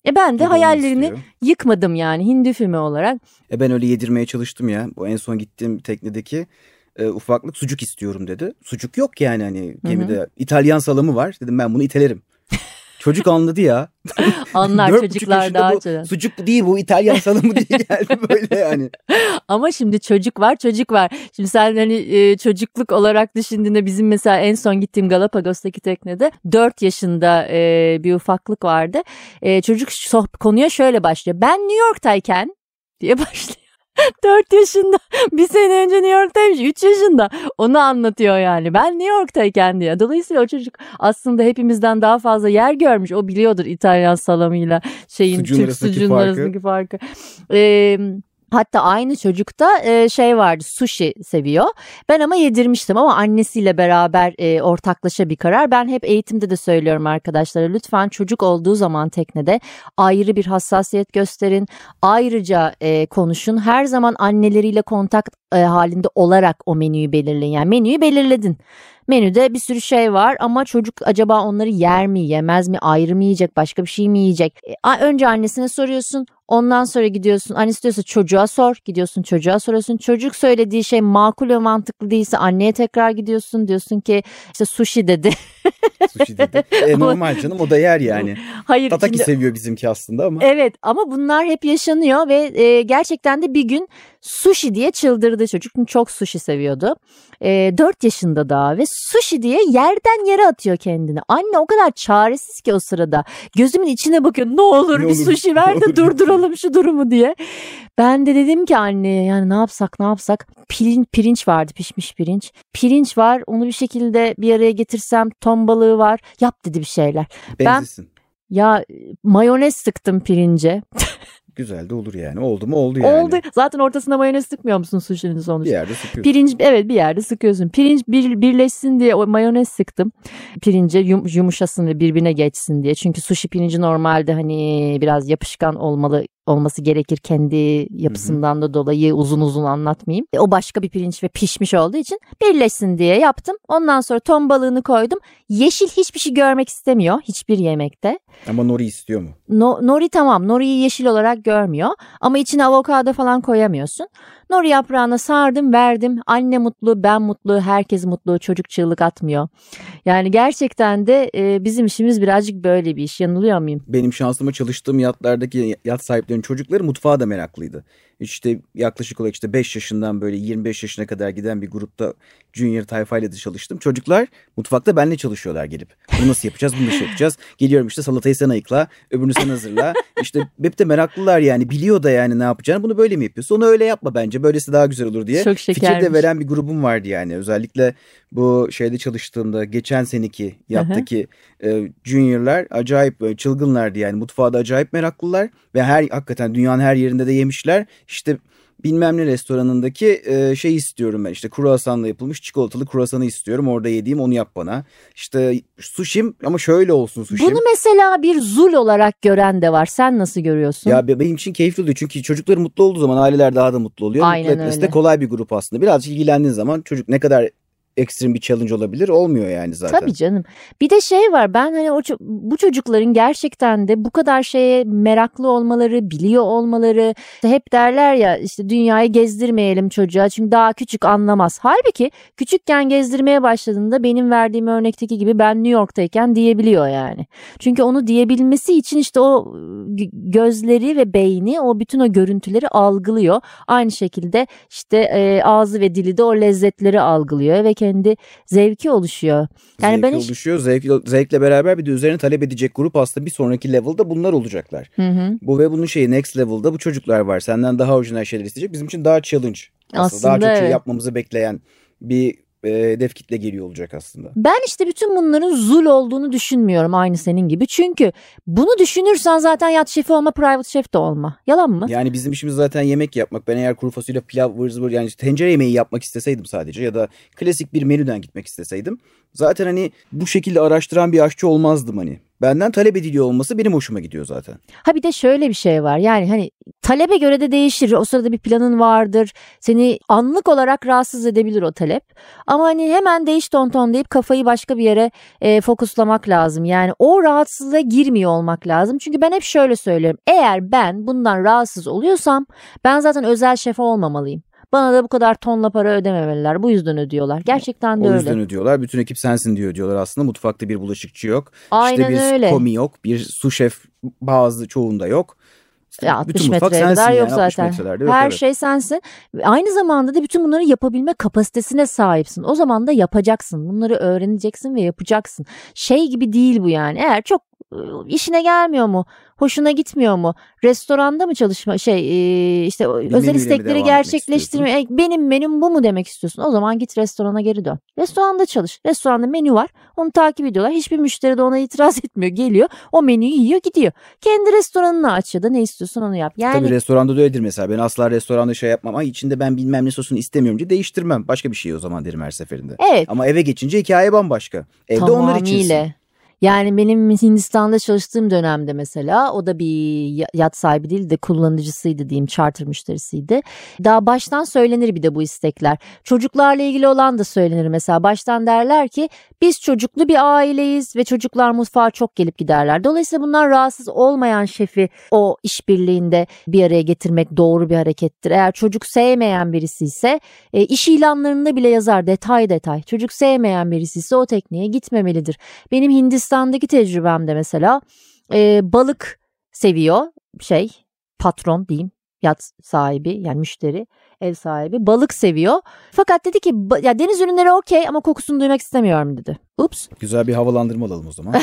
Speaker 2: E ben de hayallerini yıkmadım yani hindi füme olarak.
Speaker 3: E ben öyle yedirmeye çalıştım ya. Bu en son gittiğim teknedeki e, ufaklık sucuk istiyorum dedi. Sucuk yok yani hani gemide. Hı hı. İtalyan salamı var. Dedim ben bunu itelerim. Çocuk anladı ya.
Speaker 2: Anlar çocuklar daha çok.
Speaker 3: Sucuk değil bu İtalyan salamı diye geldi böyle yani.
Speaker 2: Ama şimdi çocuk var çocuk var. Şimdi sen hani e, çocukluk olarak düşündüğünde bizim mesela en son gittiğim Galapagos'taki teknede 4 yaşında e, bir ufaklık vardı. E, çocuk konuya şöyle başlıyor. Ben New York'tayken diye başlıyor. 4 yaşında bir sene önce New York'taymış 3 yaşında onu anlatıyor yani ben New York'tayken diye. Dolayısıyla o çocuk aslında hepimizden daha fazla yer görmüş o biliyordur İtalyan salamıyla şeyin
Speaker 3: Sucuğun
Speaker 2: Türk
Speaker 3: arasındaki
Speaker 2: sucuğun
Speaker 3: farkı.
Speaker 2: arasındaki farkı. Ee, Hatta aynı çocukta e, şey vardı sushi seviyor. Ben ama yedirmiştim ama annesiyle beraber e, ortaklaşa bir karar. Ben hep eğitimde de söylüyorum arkadaşlara lütfen çocuk olduğu zaman teknede ayrı bir hassasiyet gösterin. Ayrıca e, konuşun. Her zaman anneleriyle kontak e, halinde olarak o menüyü belirleyin. Yani menüyü belirledin. Menüde bir sürü şey var ama çocuk acaba onları yer mi yemez mi ayrı mı yiyecek başka bir şey mi yiyecek? E, önce annesine soruyorsun ondan sonra gidiyorsun annesi diyorsa çocuğa sor gidiyorsun çocuğa soruyorsun. Çocuk söylediği şey makul ve mantıklı değilse anneye tekrar gidiyorsun diyorsun ki işte sushi dedi.
Speaker 3: Sushi dedi. E, normal canım o da yer yani.
Speaker 2: Hayır
Speaker 3: Tataki
Speaker 2: içinde-
Speaker 3: seviyor bizimki aslında ama.
Speaker 2: Evet ama bunlar hep yaşanıyor ve e, gerçekten de bir gün sushi diye çıldırdı çocuk. Çünkü çok sushi seviyordu. E, 4 yaşında daha ve sushi diye yerden yere atıyor kendini. Anne o kadar çaresiz ki o sırada. Gözümün içine bakıyor ne olur
Speaker 3: Ne
Speaker 2: bir
Speaker 3: olur,
Speaker 2: sushi ver de
Speaker 3: olur."
Speaker 2: durduralım şu durumu diye. Ben de dedim ki anneye yani ne yapsak ne yapsak. Pirinç, pirinç vardı pişmiş pirinç. Pirinç var onu bir şekilde bir araya getirsem ton balığı var. Yap dedi bir şeyler.
Speaker 3: Benzesin.
Speaker 2: Ya mayonez sıktım pirince.
Speaker 3: Güzel de olur yani. Oldu mu oldu yani.
Speaker 2: Oldu. Zaten ortasına mayonez sıkmıyor musun sushi'nin
Speaker 3: Bir
Speaker 2: sonuçta?
Speaker 3: yerde sıkıyorsun.
Speaker 2: Pirinç evet bir yerde sıkıyorsun. Pirinç bir, birleşsin diye o mayonez sıktım. Pirince yum, yumuşasın ve birbirine geçsin diye. Çünkü sushi pirinci normalde hani biraz yapışkan olmalı olması gerekir kendi yapısından da dolayı uzun uzun anlatmayayım. E, O başka bir pirinç ve pişmiş olduğu için birleşsin diye yaptım. Ondan sonra ton balığını koydum. Yeşil hiçbir şey görmek istemiyor hiçbir yemekte.
Speaker 3: Ama nori istiyor mu?
Speaker 2: No, nori tamam. Nori'yi yeşil olarak görmüyor. Ama içine avokado falan koyamıyorsun. Nori yaprağına sardım verdim. Anne mutlu, ben mutlu, herkes mutlu. Çocuk çığlık atmıyor. Yani gerçekten de e, bizim işimiz birazcık böyle bir iş. Yanılıyor muyum?
Speaker 3: Benim şansıma çalıştığım yatlardaki yat sahiplerinin çocukları mutfağa da meraklıydı. İşte yaklaşık olarak işte 5 yaşından böyle 25 yaşına kadar giden bir grupta junior tayfayla da çalıştım. Çocuklar mutfakta benimle çalışıyorlar gelip. Bunu nasıl yapacağız, bunu nasıl yapacağız? Geliyorum işte salatayı sen ayıkla, öbürünü sen hazırla. İşte hep de meraklılar yani biliyor da yani ne yapacağını. Bunu böyle mi yapıyorsun? Onu öyle yapma bence. Böylesi daha güzel olur diye.
Speaker 2: Çok
Speaker 3: Fikir de veren bir grubum vardı yani. Özellikle bu şeyde çalıştığımda geçen seneki yattaki e, juniorlar acayip böyle çılgınlardı yani. Mutfağa da acayip meraklılar ve her hakikaten dünyanın her yerinde de yemişler. İşte bilmem ne restoranındaki e, şey istiyorum ben işte kruvasanla yapılmış çikolatalı kruvasanı istiyorum orada yediğim onu yap bana. İşte sushim ama şöyle olsun sushim.
Speaker 2: Bunu mesela bir zul olarak gören de var. Sen nasıl görüyorsun?
Speaker 3: Ya be- benim için keyifli oluyor çünkü çocuklar mutlu olduğu zaman aileler daha da mutlu oluyor.
Speaker 2: Aynen
Speaker 3: mutlu etmesi de
Speaker 2: öyle.
Speaker 3: kolay bir grup aslında. Birazcık ilgilendiğin zaman çocuk ne kadar ekstrem bir challenge olabilir olmuyor yani zaten.
Speaker 2: Tabii canım. Bir de şey var ben hani o bu çocukların gerçekten de bu kadar şeye meraklı olmaları, biliyor olmaları işte hep derler ya işte dünyayı gezdirmeyelim çocuğa çünkü daha küçük anlamaz. Halbuki küçükken gezdirmeye başladığında benim verdiğim örnekteki gibi ben New York'tayken diyebiliyor yani. Çünkü onu diyebilmesi için işte o gözleri ve beyni o bütün o görüntüleri algılıyor. Aynı şekilde işte e, ağzı ve dili de o lezzetleri algılıyor ve kendi zevki oluşuyor. Yani
Speaker 3: Zevki
Speaker 2: ben hiç-
Speaker 3: oluşuyor. Zevk, zevkle beraber bir de üzerine talep edecek grup aslında bir sonraki level'da bunlar olacaklar.
Speaker 2: Hı hı.
Speaker 3: Bu ve bunun şeyi next level'da bu çocuklar var. Senden daha orijinal şeyler isteyecek. Bizim için daha challenge. Aslında,
Speaker 2: Aslında
Speaker 3: daha çok şey
Speaker 2: evet.
Speaker 3: yapmamızı bekleyen bir e, hedef kitle geliyor olacak aslında.
Speaker 2: Ben işte bütün bunların zul olduğunu düşünmüyorum aynı senin gibi. Çünkü bunu düşünürsen zaten yat şefi olma, private chef de olma. Yalan mı?
Speaker 3: Yani bizim işimiz zaten yemek yapmak. Ben eğer kuru fasulye, pilav, vır zıvır yani tencere yemeği yapmak isteseydim sadece ya da klasik bir menüden gitmek isteseydim. Zaten hani bu şekilde araştıran bir aşçı olmazdım hani. Benden talep ediliyor olması benim hoşuma gidiyor zaten.
Speaker 2: Ha bir de şöyle bir şey var. Yani hani talebe göre de değişir. O sırada bir planın vardır. Seni anlık olarak rahatsız edebilir o talep. Ama hani hemen değiş ton ton deyip kafayı başka bir yere e, fokuslamak lazım. Yani o rahatsızlığa girmiyor olmak lazım. Çünkü ben hep şöyle söylüyorum. Eğer ben bundan rahatsız oluyorsam ben zaten özel şef olmamalıyım. Bana da bu kadar tonla para ödememeliler. Bu yüzden ödüyorlar. Gerçekten de
Speaker 3: O
Speaker 2: öyle.
Speaker 3: yüzden ödüyorlar. Bütün ekip sensin diyor diyorlar aslında. Mutfakta bir bulaşıkçı yok.
Speaker 2: Aynen
Speaker 3: işte bir
Speaker 2: öyle.
Speaker 3: komi yok. Bir su şef bazı çoğunda yok. İşte
Speaker 2: Ya 60
Speaker 3: bütün mutfak
Speaker 2: metreye
Speaker 3: sensin
Speaker 2: kadar
Speaker 3: yani.
Speaker 2: yok
Speaker 3: 60
Speaker 2: zaten.
Speaker 3: metrelerde yok,
Speaker 2: Her
Speaker 3: evet.
Speaker 2: şey sensin. Aynı zamanda da bütün bunları yapabilme kapasitesine sahipsin. O zaman da yapacaksın. Bunları öğreneceksin ve yapacaksın. Şey gibi değil bu yani. Eğer çok işine gelmiyor mu? Hoşuna gitmiyor mu? Restoranda mı çalışma şey işte
Speaker 3: menüyle
Speaker 2: özel istekleri gerçekleştirme e, benim menüm bu mu demek istiyorsun? O zaman git restorana geri dön. Restoranda çalış. Restoranda menü var. Onu takip ediyorlar. Hiçbir müşteri de ona itiraz etmiyor. Geliyor. O menüyü yiyor gidiyor. Kendi restoranını aç ya da ne istiyorsun onu yap. Yani
Speaker 3: Tabii restoranda da öyledir mesela. Ben asla restoranda şey yapmam. Ay içinde ben bilmem ne sosunu istemiyorum diye değiştirmem. Başka bir şey o zaman derim her seferinde.
Speaker 2: evet.
Speaker 3: Ama eve geçince hikaye bambaşka. Evde onlar içinsin.
Speaker 2: Yani benim Hindistan'da çalıştığım dönemde mesela o da bir ya- yat sahibi değil de kullanıcısıydı diyeyim charter müşterisiydi. Daha baştan söylenir bir de bu istekler. Çocuklarla ilgili olan da söylenir mesela baştan derler ki biz çocuklu bir aileyiz ve çocuklar mutfağa çok gelip giderler. Dolayısıyla bunlar rahatsız olmayan şefi o işbirliğinde bir araya getirmek doğru bir harekettir. Eğer çocuk sevmeyen birisi ise e, iş ilanlarında bile yazar detay detay. Çocuk sevmeyen birisi ise o tekniğe gitmemelidir. Benim Hindistan'daki tecrübemde mesela e, balık seviyor şey patron diyeyim yat sahibi yani müşteri ev sahibi balık seviyor. Fakat dedi ki "Ba- ya deniz ürünleri okey ama kokusunu duymak istemiyorum dedi. Ups.
Speaker 3: Güzel bir havalandırma alalım o zaman.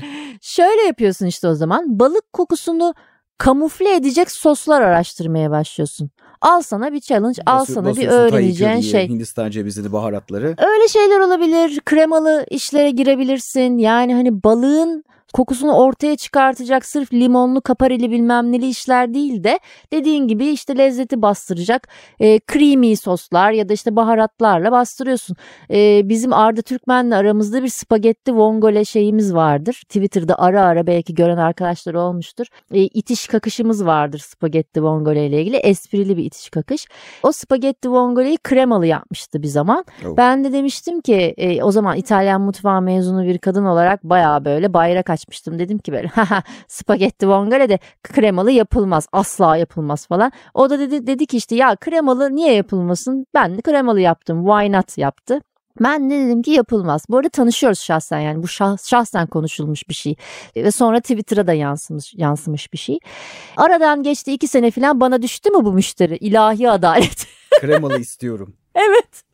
Speaker 2: Şöyle yapıyorsun işte o zaman balık kokusunu kamufle edecek soslar araştırmaya başlıyorsun. Al sana bir challenge, al sana bir öğreneceğin şey.
Speaker 3: Hindistan cevizini, baharatları.
Speaker 2: Öyle şeyler olabilir. Kremalı işlere girebilirsin. Yani hani balığın kokusunu ortaya çıkartacak sırf limonlu kaparili bilmem neli işler değil de dediğin gibi işte lezzeti bastıracak e, creamy soslar ya da işte baharatlarla bastırıyorsun. E, bizim Arda Türkmen'le aramızda bir spagetti vongole şeyimiz vardır. Twitter'da ara ara belki gören arkadaşlar olmuştur. E, itiş kakışımız vardır spagetti vongole ile ilgili. Esprili bir itiş kakış. O spagetti vongoleyi kremalı yapmıştı bir zaman.
Speaker 3: Oh.
Speaker 2: Ben de demiştim ki e, o zaman İtalyan mutfağı mezunu bir kadın olarak bayağı böyle bayrak açmıştım. Dedim ki böyle haha spagetti vongole de kremalı yapılmaz asla yapılmaz falan. O da dedi, dedi ki işte ya kremalı niye yapılmasın? Ben de kremalı yaptım why not yaptı. Ben de dedim ki yapılmaz. Bu arada tanışıyoruz şahsen yani bu şah- şahsen konuşulmuş bir şey. Ve sonra Twitter'a da yansımış, yansımış bir şey. Aradan geçti iki sene falan bana düştü mü bu müşteri? İlahi adalet.
Speaker 3: Kremalı istiyorum.
Speaker 2: Evet.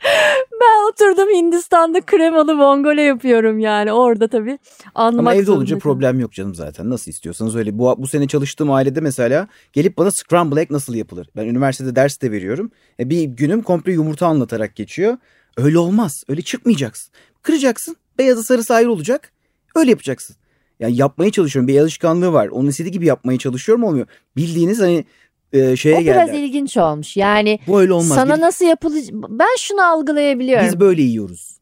Speaker 2: Ben oturdum Hindistan'da kremalı vongole yapıyorum yani orada tabii anlamak
Speaker 3: Ama evde olunca
Speaker 2: zorunda
Speaker 3: problem yok canım zaten. Nasıl istiyorsanız öyle. Bu, bu sene çalıştığım ailede mesela gelip bana scramble egg nasıl yapılır? Ben üniversitede ders de veriyorum. E, bir günüm komple yumurta anlatarak geçiyor. Öyle olmaz. Öyle çıkmayacaksın. Kıracaksın. Beyazı sarısı ayrı olacak. Öyle yapacaksın. Yani yapmaya çalışıyorum. Bir alışkanlığı var. Onun istediği gibi yapmaya çalışıyorum olmuyor. Bildiğiniz hani e, şeye
Speaker 2: O biraz
Speaker 3: geldi.
Speaker 2: ilginç olmuş yani
Speaker 3: Bu öyle olmaz.
Speaker 2: sana nasıl yapılacak ben şunu algılayabiliyorum.
Speaker 3: Biz böyle yiyoruz.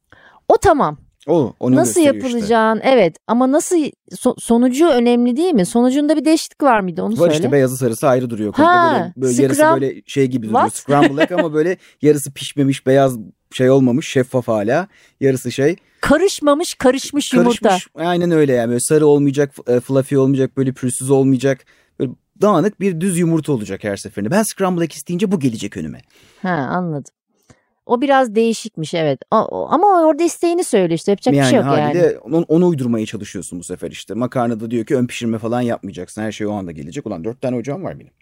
Speaker 2: O tamam
Speaker 3: O onu
Speaker 2: nasıl
Speaker 3: gösteriyor işte.
Speaker 2: yapılacağın evet ama nasıl so- sonucu önemli değil mi? Sonucunda bir değişiklik var mıydı onu
Speaker 3: Var
Speaker 2: söyle.
Speaker 3: işte beyazı sarısı ayrı duruyor.
Speaker 2: Ha,
Speaker 3: böyle, böyle yarısı
Speaker 2: scram-
Speaker 3: böyle şey gibi duruyor. Scramble egg ama böyle yarısı pişmemiş beyaz şey olmamış şeffaf hala. Yarısı şey
Speaker 2: Karışmamış karışmış yumurta.
Speaker 3: karışmış. Aynen öyle yani böyle sarı olmayacak e, fluffy olmayacak böyle pürüzsüz olmayacak. Dağınık bir düz yumurta olacak her seferinde. Ben scramble egg isteyince bu gelecek önüme.
Speaker 2: Ha anladım. O biraz değişikmiş evet. O- o- ama orada isteğini söyle işte yapacak bir şey yok yani.
Speaker 3: haliyle onu, onu uydurmaya çalışıyorsun bu sefer işte. Makarnada diyor ki ön pişirme falan yapmayacaksın. Her şey o anda gelecek. Ulan dört tane ocağım var benim.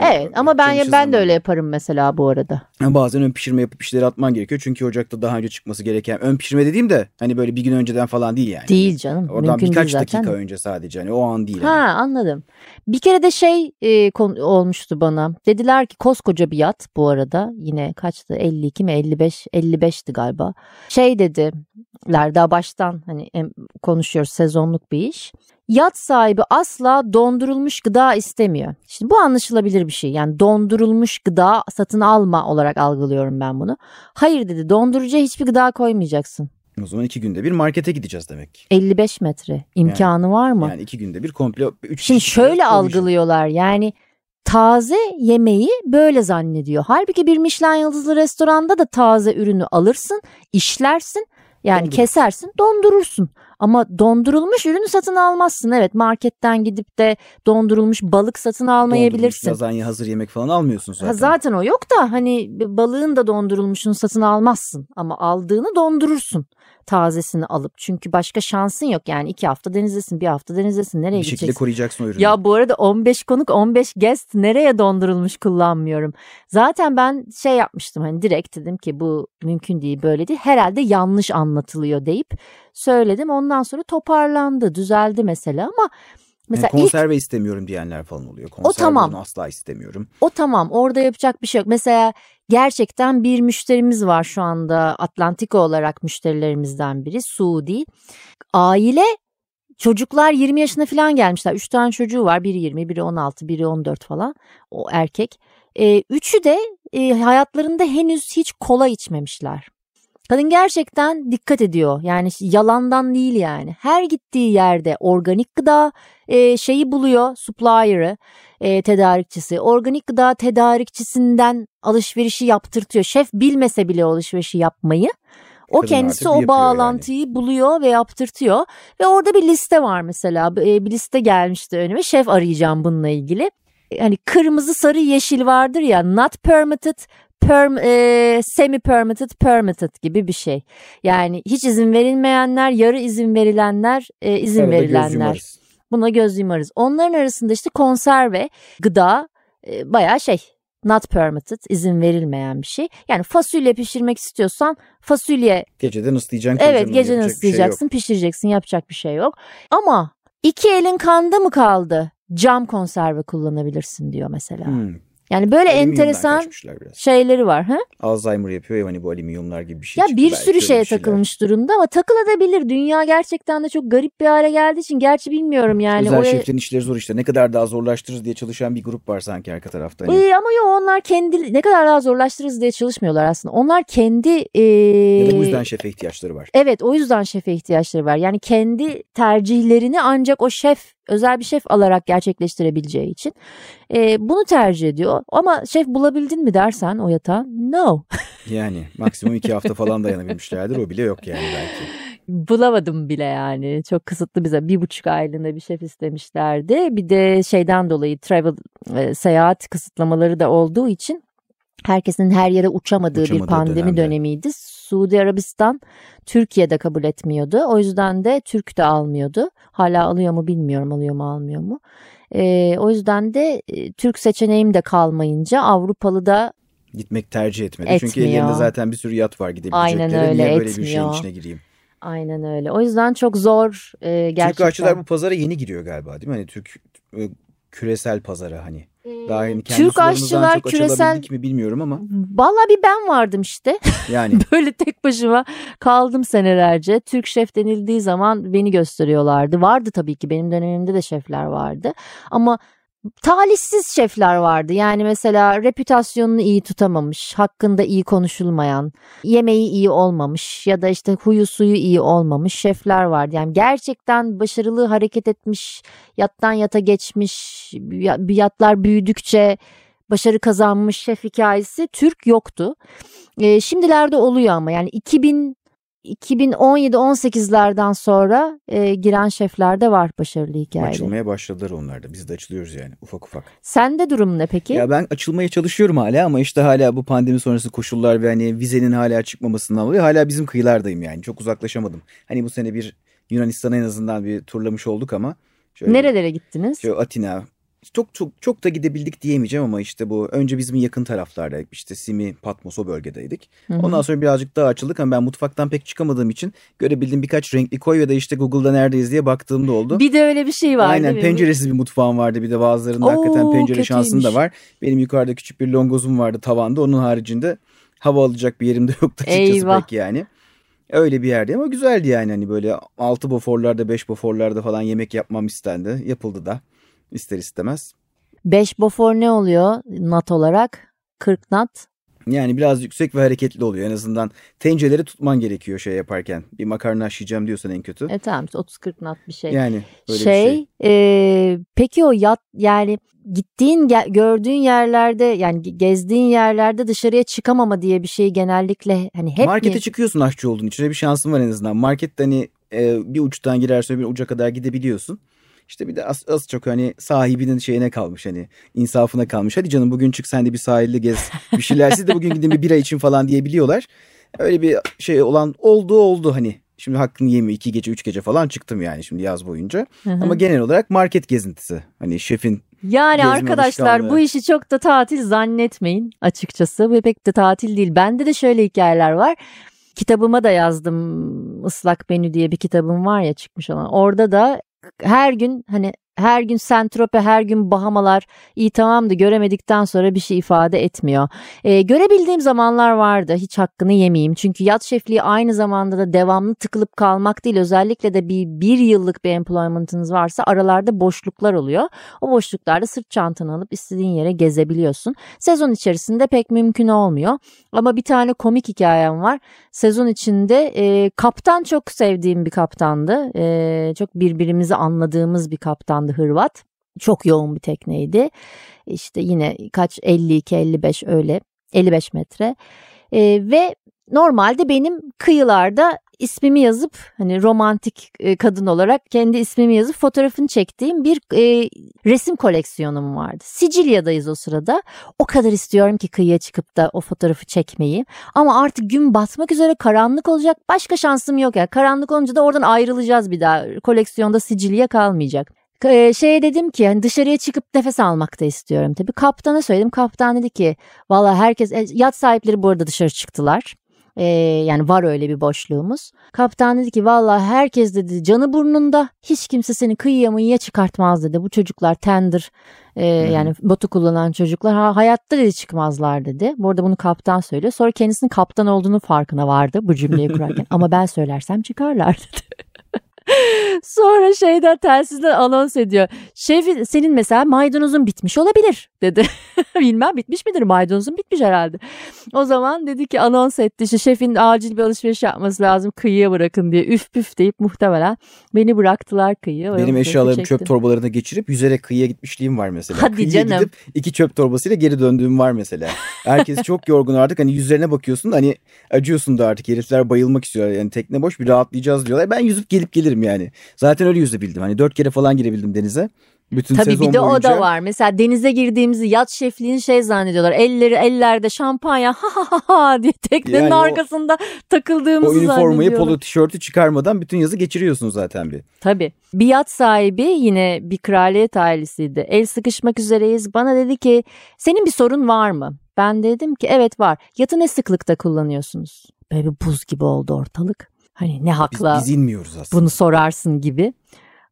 Speaker 3: Yani
Speaker 2: Evet ama ben
Speaker 3: işi
Speaker 2: ben de öyle yaparım mesela bu arada.
Speaker 3: Yani Bazen ön pişirme yapıp işleri atman gerekiyor. Çünkü ocakta daha önce çıkması gereken. Ön pişirme dediğim de hani böyle bir gün önceden falan değil yani.
Speaker 2: Değil canım.
Speaker 3: Oradan
Speaker 2: mümkün
Speaker 3: birkaç
Speaker 2: zaten.
Speaker 3: dakika önce sadece hani o an değil.
Speaker 2: Ha
Speaker 3: hani.
Speaker 2: anladım. Bir kere de şey e, olmuştu bana. Dediler ki koskoca bir yat bu arada. Yine kaçtı? 52 mi 55 55'ti galiba. Şey dediler daha baştan hani konuşuyoruz sezonluk bir iş. Yat sahibi asla dondurulmuş gıda istemiyor. Şimdi bu anlaşılabilir bir şey. Yani dondurulmuş gıda satın alma olarak algılıyorum ben bunu. Hayır dedi dondurucuya hiçbir gıda koymayacaksın.
Speaker 3: O zaman iki günde bir markete gideceğiz demek.
Speaker 2: 55 metre imkanı var mı?
Speaker 3: Yani iki günde bir komple üç
Speaker 2: Şimdi şöyle algılıyorlar yani taze yemeği böyle zannediyor. Halbuki bir Michelin yıldızlı restoranda da taze ürünü alırsın, işlersin. Yani
Speaker 3: Dondur.
Speaker 2: kesersin, dondurursun. Ama dondurulmuş ürünü satın almazsın. Evet marketten gidip de dondurulmuş balık satın
Speaker 3: Dondurulmuş
Speaker 2: almayabilirsin.
Speaker 3: lazanya hazır yemek falan almıyorsun zaten.
Speaker 2: Ha, zaten o yok da hani balığın da dondurulmuşunu satın almazsın. Ama aldığını dondurursun tazesini alıp. Çünkü başka şansın yok. Yani iki hafta denizdesin, bir hafta denizdesin. Nereye
Speaker 3: bir şekilde
Speaker 2: gideceksin?
Speaker 3: koruyacaksın o ürünü.
Speaker 2: Ya bu arada 15 konuk 15 guest nereye dondurulmuş kullanmıyorum. Zaten ben şey yapmıştım hani direkt dedim ki bu mümkün değil böyle değil. Herhalde yanlış anlatılıyor deyip söyledim. Ondan sonra toparlandı, düzeldi mesela ama mesela
Speaker 3: yani
Speaker 2: ilk
Speaker 3: konserve istemiyorum diyenler falan oluyor. Konserve
Speaker 2: tamam.
Speaker 3: ürünü asla istemiyorum.
Speaker 2: o tamam orada yapacak bir şey yok. Mesela gerçekten bir müşterimiz var şu anda Atlantika olarak müşterilerimizden biri Suudi. Aile çocuklar 20 yaşına falan gelmişler. 3 tane çocuğu var. Biri 20, biri 16, biri 14 falan. O erkek. Ee, üçü de e, hayatlarında henüz hiç kola içmemişler. Kadın gerçekten dikkat ediyor. Yani yalandan değil yani. Her gittiği yerde organik gıda e, şeyi buluyor, supplier'ı, e, tedarikçisi. Organik gıda tedarikçisinden alışverişi yaptırtıyor. Şef bilmese bile alışverişi yapmayı. O
Speaker 3: Kadın
Speaker 2: kendisi o bağlantıyı buluyor ve yaptırtıyor. Ve orada bir liste var mesela. E, Bir liste gelmişti önüme. Şef arayacağım bununla ilgili. E, Hani kırmızı, sarı, yeşil vardır ya. Not permitted, perm, e, semi permitted, permitted gibi bir şey. Yani hiç izin verilmeyenler, yarı izin verilenler, e, izin
Speaker 3: Arada göz
Speaker 2: verilenler.
Speaker 3: yumarız.
Speaker 2: Buna göz yumarız. Onların arasında işte konserve, gıda e, bayağı şey not permitted, izin verilmeyen bir şey. Yani fasulye pişirmek istiyorsan fasulye
Speaker 3: Geceden ıslayacaksın.
Speaker 2: evet
Speaker 3: kıracağını,
Speaker 2: gece
Speaker 3: yapacak bir şey
Speaker 2: ıslayacaksın, pişireceksin, yapacak bir şey yok. Ama iki elin kanda mı kaldı? Cam konserve kullanabilirsin diyor mesela.
Speaker 3: Hmm.
Speaker 2: Yani böyle
Speaker 3: Alüminyumdan
Speaker 2: enteresan şeyleri var. Ha?
Speaker 3: Alzheimer yapıyor ya hani bu alüminyumlar gibi bir şey
Speaker 2: Ya bir sürü şeye
Speaker 3: bir
Speaker 2: takılmış durumda ama takılabilir. Dünya gerçekten de çok garip bir hale geldiği için gerçi bilmiyorum yani.
Speaker 3: Özel
Speaker 2: oraya-
Speaker 3: şeflerin işleri zor işte. Ne kadar daha zorlaştırırız diye çalışan bir grup var sanki arka tarafta. Hani.
Speaker 2: Ee, ama yok onlar kendi ne kadar daha zorlaştırırız diye çalışmıyorlar aslında. Onlar kendi e,
Speaker 3: Ya da bu yüzden şefe ihtiyaçları var.
Speaker 2: Evet o yüzden şefe ihtiyaçları var. Yani kendi tercihlerini ancak o şef özel bir şef alarak gerçekleştirebileceği için e, bunu tercih ediyor. Ama şef bulabildin mi dersen o yatağa no.
Speaker 3: Yani maksimum iki hafta falan dayanabilmişlerdir. O bile yok yani belki.
Speaker 2: Bulamadım bile yani. Çok kısıtlı bize bir buçuk aylığında bir şef istemişlerdi. Bir de şeyden dolayı travel e, seyahat kısıtlamaları da olduğu için herkesin her yere uçamadığı, bir
Speaker 3: Uçamadığı
Speaker 2: pandemi
Speaker 3: dönemde.
Speaker 2: dönemiydi. Suudi Arabistan Türkiye'de kabul etmiyordu. O yüzden de Türk de almıyordu. Hala alıyor mu bilmiyorum alıyor mu almıyor mu. E, o yüzden de e, Türk seçeneğim de kalmayınca Avrupalı da
Speaker 3: Gitmek tercih etmedi. Çünkü
Speaker 2: Etmiyor.
Speaker 3: ellerinde zaten bir sürü yat var gidebilecekleri.
Speaker 2: Aynen öyle,
Speaker 3: Niye böyle bir şeyin
Speaker 2: etmiyor.
Speaker 3: içine gireyim?
Speaker 2: aynen öyle. O yüzden çok zor e, gerçekten.
Speaker 3: Türk aşçılar bu pazara yeni giriyor galiba değil mi? Hani Türk e, küresel pazara hani. Daha hani kendi
Speaker 2: Türk aşçılar
Speaker 3: çok
Speaker 2: küresel
Speaker 3: mi bilmiyorum ama
Speaker 2: Vallahi bir ben vardım işte.
Speaker 3: yani
Speaker 2: Böyle tek başıma kaldım senelerce. Türk şef denildiği zaman beni gösteriyorlardı. Vardı tabii ki benim dönemimde de şefler vardı. Ama talihsiz şefler vardı. Yani mesela reputasyonunu iyi tutamamış, hakkında iyi konuşulmayan, yemeği iyi olmamış ya da işte huyu suyu iyi olmamış şefler vardı. Yani gerçekten başarılı hareket etmiş, yattan yata geçmiş, ya- yatlar büyüdükçe başarı kazanmış şef hikayesi Türk yoktu. E, şimdilerde oluyor ama yani 2000 2017-18'lerden sonra e, giren şeflerde var başarılı hikayeler.
Speaker 3: açılmaya başladılar onlar da. Biz de açılıyoruz yani ufak ufak.
Speaker 2: Sende durum ne peki?
Speaker 3: Ya ben açılmaya çalışıyorum hala ama işte hala bu pandemi sonrası koşullar ve hani vizenin hala çıkmamasından dolayı hala bizim kıyılardayım yani. Çok uzaklaşamadım. Hani bu sene bir Yunanistan'a en azından bir turlamış olduk ama. Şöyle,
Speaker 2: Nerelere gittiniz?
Speaker 3: Şöyle Atina. Çok çok çok da gidebildik diyemeyeceğim ama işte bu önce bizim yakın taraflarda işte Simi, Patmos o bölgedeydik.
Speaker 2: Hı hı.
Speaker 3: Ondan sonra birazcık daha açıldık ama ben mutfaktan pek çıkamadığım için görebildiğim birkaç renkli koy ve de işte Google'da neredeyiz diye baktığımda oldu.
Speaker 2: Bir de öyle bir şey var
Speaker 3: Aynen penceresiz bir mutfağım vardı bir de bazılarında
Speaker 2: Oo,
Speaker 3: hakikaten pencere şansın da
Speaker 2: kötüymüş.
Speaker 3: var. Benim yukarıda küçük bir longozum vardı tavanda onun haricinde hava alacak bir yerim de yoktu açıkçası
Speaker 2: Eyvah.
Speaker 3: pek yani. Öyle bir yerde ama güzeldi yani hani böyle 6 boforlarda 5 boforlarda falan yemek yapmam istendi. Yapıldı da ister istemez.
Speaker 2: 5 bofor ne oluyor nat olarak? 40 nat.
Speaker 3: Yani biraz yüksek ve hareketli oluyor en azından tencereleri tutman gerekiyor şey yaparken. Bir makarna haşlayacağım diyorsan en kötü.
Speaker 2: E tamam işte 30-40 nat bir şey.
Speaker 3: Yani böyle
Speaker 2: şey,
Speaker 3: bir şey.
Speaker 2: e, peki o yat yani gittiğin gördüğün yerlerde yani ge- gezdiğin yerlerde dışarıya çıkamama diye bir şey genellikle hani hep
Speaker 3: Markete
Speaker 2: mi?
Speaker 3: çıkıyorsun aşçı olduğun için. Bir şansın var en azından. Markette hani e, bir uçtan girerse bir uca kadar gidebiliyorsun. İşte bir de az, az çok hani sahibinin şeyine kalmış hani insafına kalmış. Hadi canım bugün çık sen de bir sahilde gez bir şeyler. Siz de bugün gidin bir bira için falan diyebiliyorlar. Öyle bir şey olan oldu oldu hani. Şimdi hakkını yemiyor iki gece üç gece falan çıktım yani şimdi yaz boyunca.
Speaker 2: Hı hı.
Speaker 3: Ama genel olarak market gezintisi. Hani şefin
Speaker 2: Yani
Speaker 3: gezme
Speaker 2: arkadaşlar
Speaker 3: alışkanlığı.
Speaker 2: bu işi çok da tatil zannetmeyin açıkçası. Bu pek de tatil değil. Bende de şöyle hikayeler var. kitabıma da yazdım. Islak Menü diye bir kitabım var ya çıkmış olan. Orada da her gün hani her gün Sentrope, her gün Bahamalar iyi tamamdı göremedikten sonra bir şey ifade etmiyor. Ee, görebildiğim zamanlar vardı hiç hakkını yemeyeyim. Çünkü yat şefliği aynı zamanda da devamlı tıkılıp kalmak değil. Özellikle de bir, bir yıllık bir employment'ınız varsa aralarda boşluklar oluyor. O boşluklarda sırt çantanı alıp istediğin yere gezebiliyorsun. Sezon içerisinde pek mümkün olmuyor. Ama bir tane komik hikayem var. Sezon içinde e, kaptan çok sevdiğim bir kaptandı. E, çok birbirimizi anladığımız bir kaptan kaptandı Hırvat. Çok yoğun bir tekneydi. İşte yine kaç 52-55 öyle 55 metre. E, ve normalde benim kıyılarda ismimi yazıp hani romantik e, kadın olarak kendi ismimi yazıp fotoğrafını çektiğim bir e, resim koleksiyonum vardı. Sicilya'dayız o sırada. O kadar istiyorum ki kıyıya çıkıp da o fotoğrafı çekmeyi. Ama artık gün batmak üzere karanlık olacak. Başka şansım yok ya. Karanlık olunca da oradan ayrılacağız bir daha. Koleksiyonda Sicilya kalmayacak. Ee, şeye dedim ki hani dışarıya çıkıp nefes almak da istiyorum tabii. Kaptana söyledim. Kaptan dedi ki valla herkes e, yat sahipleri bu arada dışarı çıktılar. Ee, yani var öyle bir boşluğumuz. Kaptan dedi ki valla herkes dedi canı burnunda hiç kimse seni kıyıya mıyıya çıkartmaz dedi. Bu çocuklar tender e, yani botu kullanan çocuklar ha, hayatta dedi çıkmazlar dedi. Bu arada bunu kaptan söylüyor. Sonra kendisinin kaptan olduğunu farkına vardı bu cümleyi kurarken. Ama ben söylersem çıkarlar dedi. Sonra şeyden telsizden anons ediyor. Şef senin mesela maydanozun bitmiş olabilir dedi. Bilmem bitmiş midir maydanozun bitmiş herhalde. O zaman dedi ki anons etti işte şefin acil bir alışveriş yapması lazım kıyıya bırakın diye üf püf deyip muhtemelen beni bıraktılar kıyıya.
Speaker 3: Benim eşyalarımı çöp torbalarına geçirip yüzerek kıyıya gitmişliğim var mesela.
Speaker 2: Hadi
Speaker 3: kıyıya
Speaker 2: canım.
Speaker 3: gidip iki çöp torbasıyla geri döndüğüm var mesela. Herkes çok yorgun artık hani yüzlerine bakıyorsun hani acıyorsun da artık herifler bayılmak istiyor. Yani tekne boş bir rahatlayacağız diyorlar. Ben yüzüp gelip gelirim yani. Zaten öyle yüzebildim. Hani dört kere falan girebildim denize. Bütün
Speaker 2: Tabii
Speaker 3: sezon
Speaker 2: bir de
Speaker 3: boyunca...
Speaker 2: o da var. Mesela denize girdiğimizi yat şefliğin şey zannediyorlar. Elleri ellerde şampanya ha ha ha ha diye teknenin
Speaker 3: Yani o-
Speaker 2: arkasında takıldığımızı
Speaker 3: O üniformayı
Speaker 2: zannediyorlar.
Speaker 3: polo tişörtü çıkarmadan bütün yazı geçiriyorsun zaten bir.
Speaker 2: Tabii. Bir yat sahibi yine bir kraliyet ailesiydi. El sıkışmak üzereyiz. Bana dedi ki senin bir sorun var mı? Ben dedim ki evet var. Yatı ne sıklıkta kullanıyorsunuz? Böyle bir buz gibi oldu ortalık. Hani ne
Speaker 3: Biz,
Speaker 2: hakla
Speaker 3: biz inmiyoruz aslında.
Speaker 2: bunu sorarsın gibi.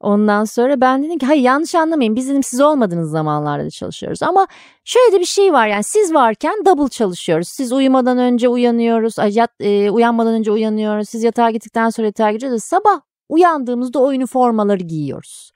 Speaker 2: Ondan sonra ben dedim ki hayır yanlış anlamayın biz dedim siz olmadığınız zamanlarda da çalışıyoruz. Ama şöyle de bir şey var yani siz varken double çalışıyoruz. Siz uyumadan önce uyanıyoruz, yat, e, uyanmadan önce uyanıyoruz. Siz yatağa gittikten sonra yatağa giriyoruz. Sabah uyandığımızda o üniformaları giyiyoruz.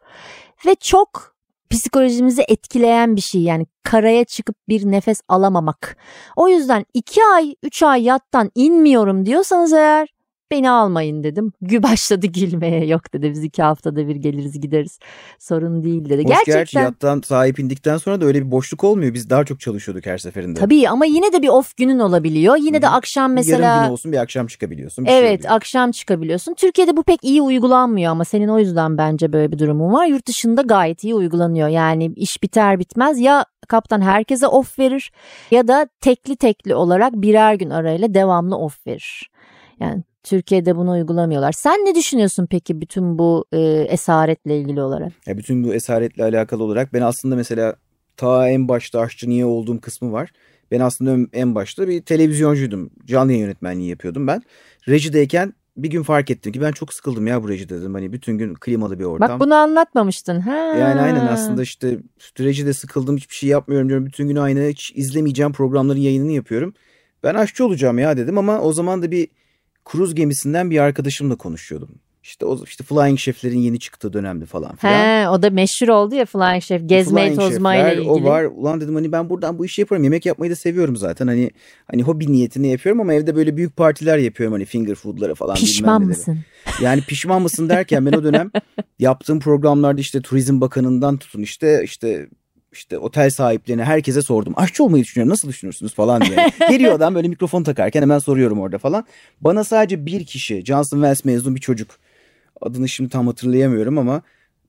Speaker 2: Ve çok psikolojimizi etkileyen bir şey yani karaya çıkıp bir nefes alamamak. O yüzden iki ay, üç ay yattan inmiyorum diyorsanız eğer beni almayın dedim. Gü başladı gülmeye yok dedi biz iki haftada bir geliriz gideriz sorun değil dedi.
Speaker 3: Hoş gerçi
Speaker 2: Gerçekten
Speaker 3: yattan sahip indikten sonra da öyle bir boşluk olmuyor. Biz daha çok çalışıyorduk her seferinde.
Speaker 2: tabii ama yine de bir off günün olabiliyor. Yine de
Speaker 3: Hı hı.
Speaker 2: akşam mesela
Speaker 3: Yarım gün olsun bir akşam çıkabiliyorsun. bir şey
Speaker 2: Evet
Speaker 3: oluyor.
Speaker 2: akşam çıkabiliyorsun. Türkiye'de bu pek iyi uygulanmıyor ama senin o yüzden bence böyle bir durumun var. Yurt dışında gayet iyi uygulanıyor. Yani iş biter bitmez ya kaptan herkese off verir ya da tekli tekli olarak birer gün arayla devamlı off verir. Yani Türkiye'de bunu uygulamıyorlar. Sen ne düşünüyorsun peki bütün bu e, esaretle ilgili olarak?
Speaker 3: Ya bütün bu esaretle alakalı olarak ben aslında mesela ta en başta aşçı niye olduğum kısmı var. Ben aslında en başta bir televizyoncuydum. Canlı yayın yönetmenliği yapıyordum ben. Rejideyken bir gün fark ettim ki ben çok sıkıldım ya bu rejide dedim. Hani bütün gün klimalı bir ortam.
Speaker 2: Bak bunu anlatmamıştın. Ha.
Speaker 3: Yani aynen aslında işte rejide sıkıldım hiçbir şey yapmıyorum diyorum. Bütün gün aynı hiç izlemeyeceğim programların yayınını yapıyorum. Ben aşçı olacağım ya dedim ama o zaman da bir kruz gemisinden bir arkadaşımla konuşuyordum. İşte o işte Flying Chef'lerin yeni çıktığı dönemdi falan filan.
Speaker 2: He, o da meşhur oldu ya Flying Chef gezmeyi
Speaker 3: Flying
Speaker 2: tozmayla
Speaker 3: Chef'ler,
Speaker 2: ilgili.
Speaker 3: O var. Ulan dedim hani ben buradan bu işi yaparım. Yemek yapmayı da seviyorum zaten. Hani hani hobi niyetini yapıyorum ama evde böyle büyük partiler yapıyorum. Hani finger food'lara falan
Speaker 2: Pişman mısın?
Speaker 3: Yani pişman mısın derken ben o dönem yaptığım programlarda işte Turizm Bakanı'ndan tutun işte işte işte otel sahiplerine herkese sordum. Aşçı olmayı düşünüyorum nasıl düşünürsünüz falan diye. Geliyor adam böyle mikrofon takarken hemen soruyorum orada falan. Bana sadece bir kişi Johnson Wells mezun bir çocuk adını şimdi tam hatırlayamıyorum ama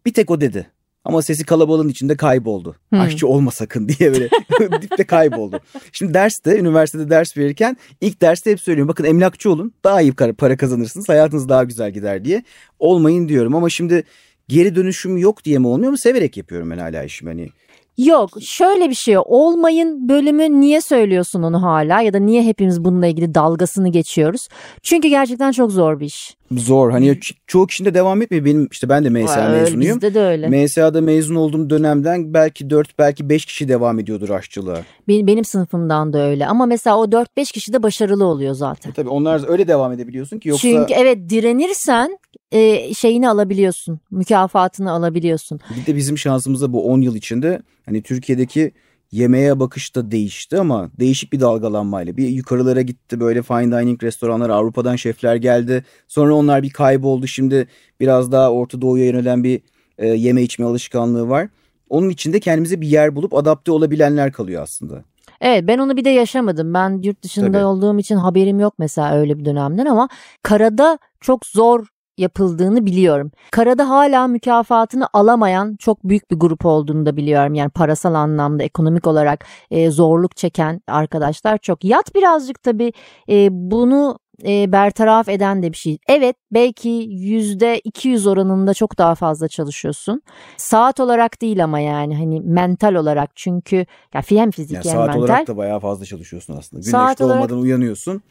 Speaker 3: bir tek o dedi. Ama sesi kalabalığın içinde kayboldu.
Speaker 2: Hmm.
Speaker 3: Aşçı olma sakın diye böyle dipte kayboldu. Şimdi derste, üniversitede ders verirken ilk derste hep söylüyorum. Bakın emlakçı olun daha iyi para kazanırsınız. Hayatınız daha güzel gider diye. Olmayın diyorum ama şimdi geri dönüşüm yok diye mi olmuyor mu? Severek yapıyorum ben hala işimi. Hani
Speaker 2: Yok şöyle bir şey olmayın bölümü niye söylüyorsun onu hala ya da niye hepimiz bununla ilgili dalgasını geçiyoruz? Çünkü gerçekten çok zor bir iş.
Speaker 3: Zor hani ço- çoğu kişinin de devam etmiyor. Benim işte ben de MSA
Speaker 2: Öyle,
Speaker 3: mezunuyum.
Speaker 2: Bizde de öyle.
Speaker 3: MSA'da mezun olduğum dönemden belki 4 belki 5 kişi devam ediyordur aşçılığa.
Speaker 2: Benim, benim sınıfımdan da öyle ama mesela o 4-5 kişi de başarılı oluyor zaten.
Speaker 3: E tabii onlar öyle devam edebiliyorsun ki yoksa
Speaker 2: Çünkü evet direnirsen e, şeyini alabiliyorsun mükafatını alabiliyorsun.
Speaker 3: bir de bizim şansımıza bu 10 yıl içinde hani Türkiye'deki yemeğe bakış da değişti ama değişik bir dalgalanmayla. Bir yukarılara gitti böyle fine dining restoranlar Avrupa'dan şefler geldi. Sonra onlar bir kayboldu. Şimdi biraz daha Orta Doğu'ya yönelen bir e, yeme içme alışkanlığı var. Onun içinde kendimize bir yer bulup adapte olabilenler kalıyor aslında.
Speaker 2: Evet ben onu bir de yaşamadım. Ben yurt dışında
Speaker 3: Tabii.
Speaker 2: olduğum için haberim yok mesela öyle bir dönemden ama karada çok zor yapıldığını biliyorum. Karada hala mükafatını alamayan çok büyük bir grup olduğunu da biliyorum. Yani parasal anlamda ekonomik olarak e, zorluk çeken arkadaşlar çok. Yat birazcık tabii e, bunu e, bertaraf eden de bir şey. Evet belki yüzde 200 oranında çok daha fazla çalışıyorsun. Saat olarak değil ama yani hani mental olarak çünkü ya hem fizik
Speaker 3: Yani
Speaker 2: hem
Speaker 3: saat
Speaker 2: mental.
Speaker 3: olarak da bayağı fazla çalışıyorsun aslında. Güneş
Speaker 2: Saat olarak-
Speaker 3: doğmadan uyanıyorsun.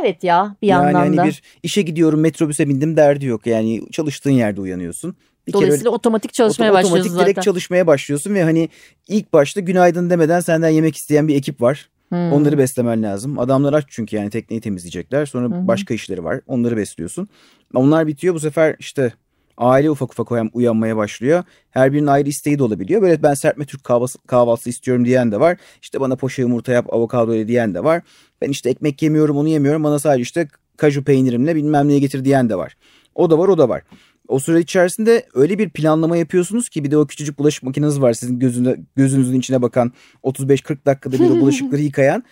Speaker 2: Evet ya bir
Speaker 3: yani
Speaker 2: yandan
Speaker 3: hani
Speaker 2: da.
Speaker 3: bir işe gidiyorum metrobüse bindim derdi yok. Yani çalıştığın yerde uyanıyorsun. Bir kere
Speaker 2: Dolayısıyla otomatik çalışmaya
Speaker 3: Oto-
Speaker 2: başlıyorsun
Speaker 3: Otomatik
Speaker 2: zaten.
Speaker 3: direkt çalışmaya başlıyorsun ve hani ilk başta günaydın demeden senden yemek isteyen bir ekip var.
Speaker 2: Hmm.
Speaker 3: Onları beslemen lazım. Adamlar aç çünkü yani tekneyi temizleyecekler. Sonra
Speaker 2: hı.
Speaker 3: başka işleri var. Onları besliyorsun. Onlar bitiyor bu sefer işte aile ufak ufak uyan- uyanmaya başlıyor. Her birinin ayrı isteği de olabiliyor. Böyle ben serpme Türk kahvaltısı, kahvaltısı istiyorum diyen de var. İşte bana poşe yumurta yap avokado ile diyen de var. Ben işte ekmek yemiyorum onu yemiyorum. Bana sadece işte kaju peynirimle bilmem neye getir diyen de var. O da var o da var. O süre içerisinde öyle bir planlama yapıyorsunuz ki bir de o küçücük bulaşık makineniz var sizin gözünde, gözünüzün içine bakan 35-40 dakikada bir o bulaşıkları yıkayan.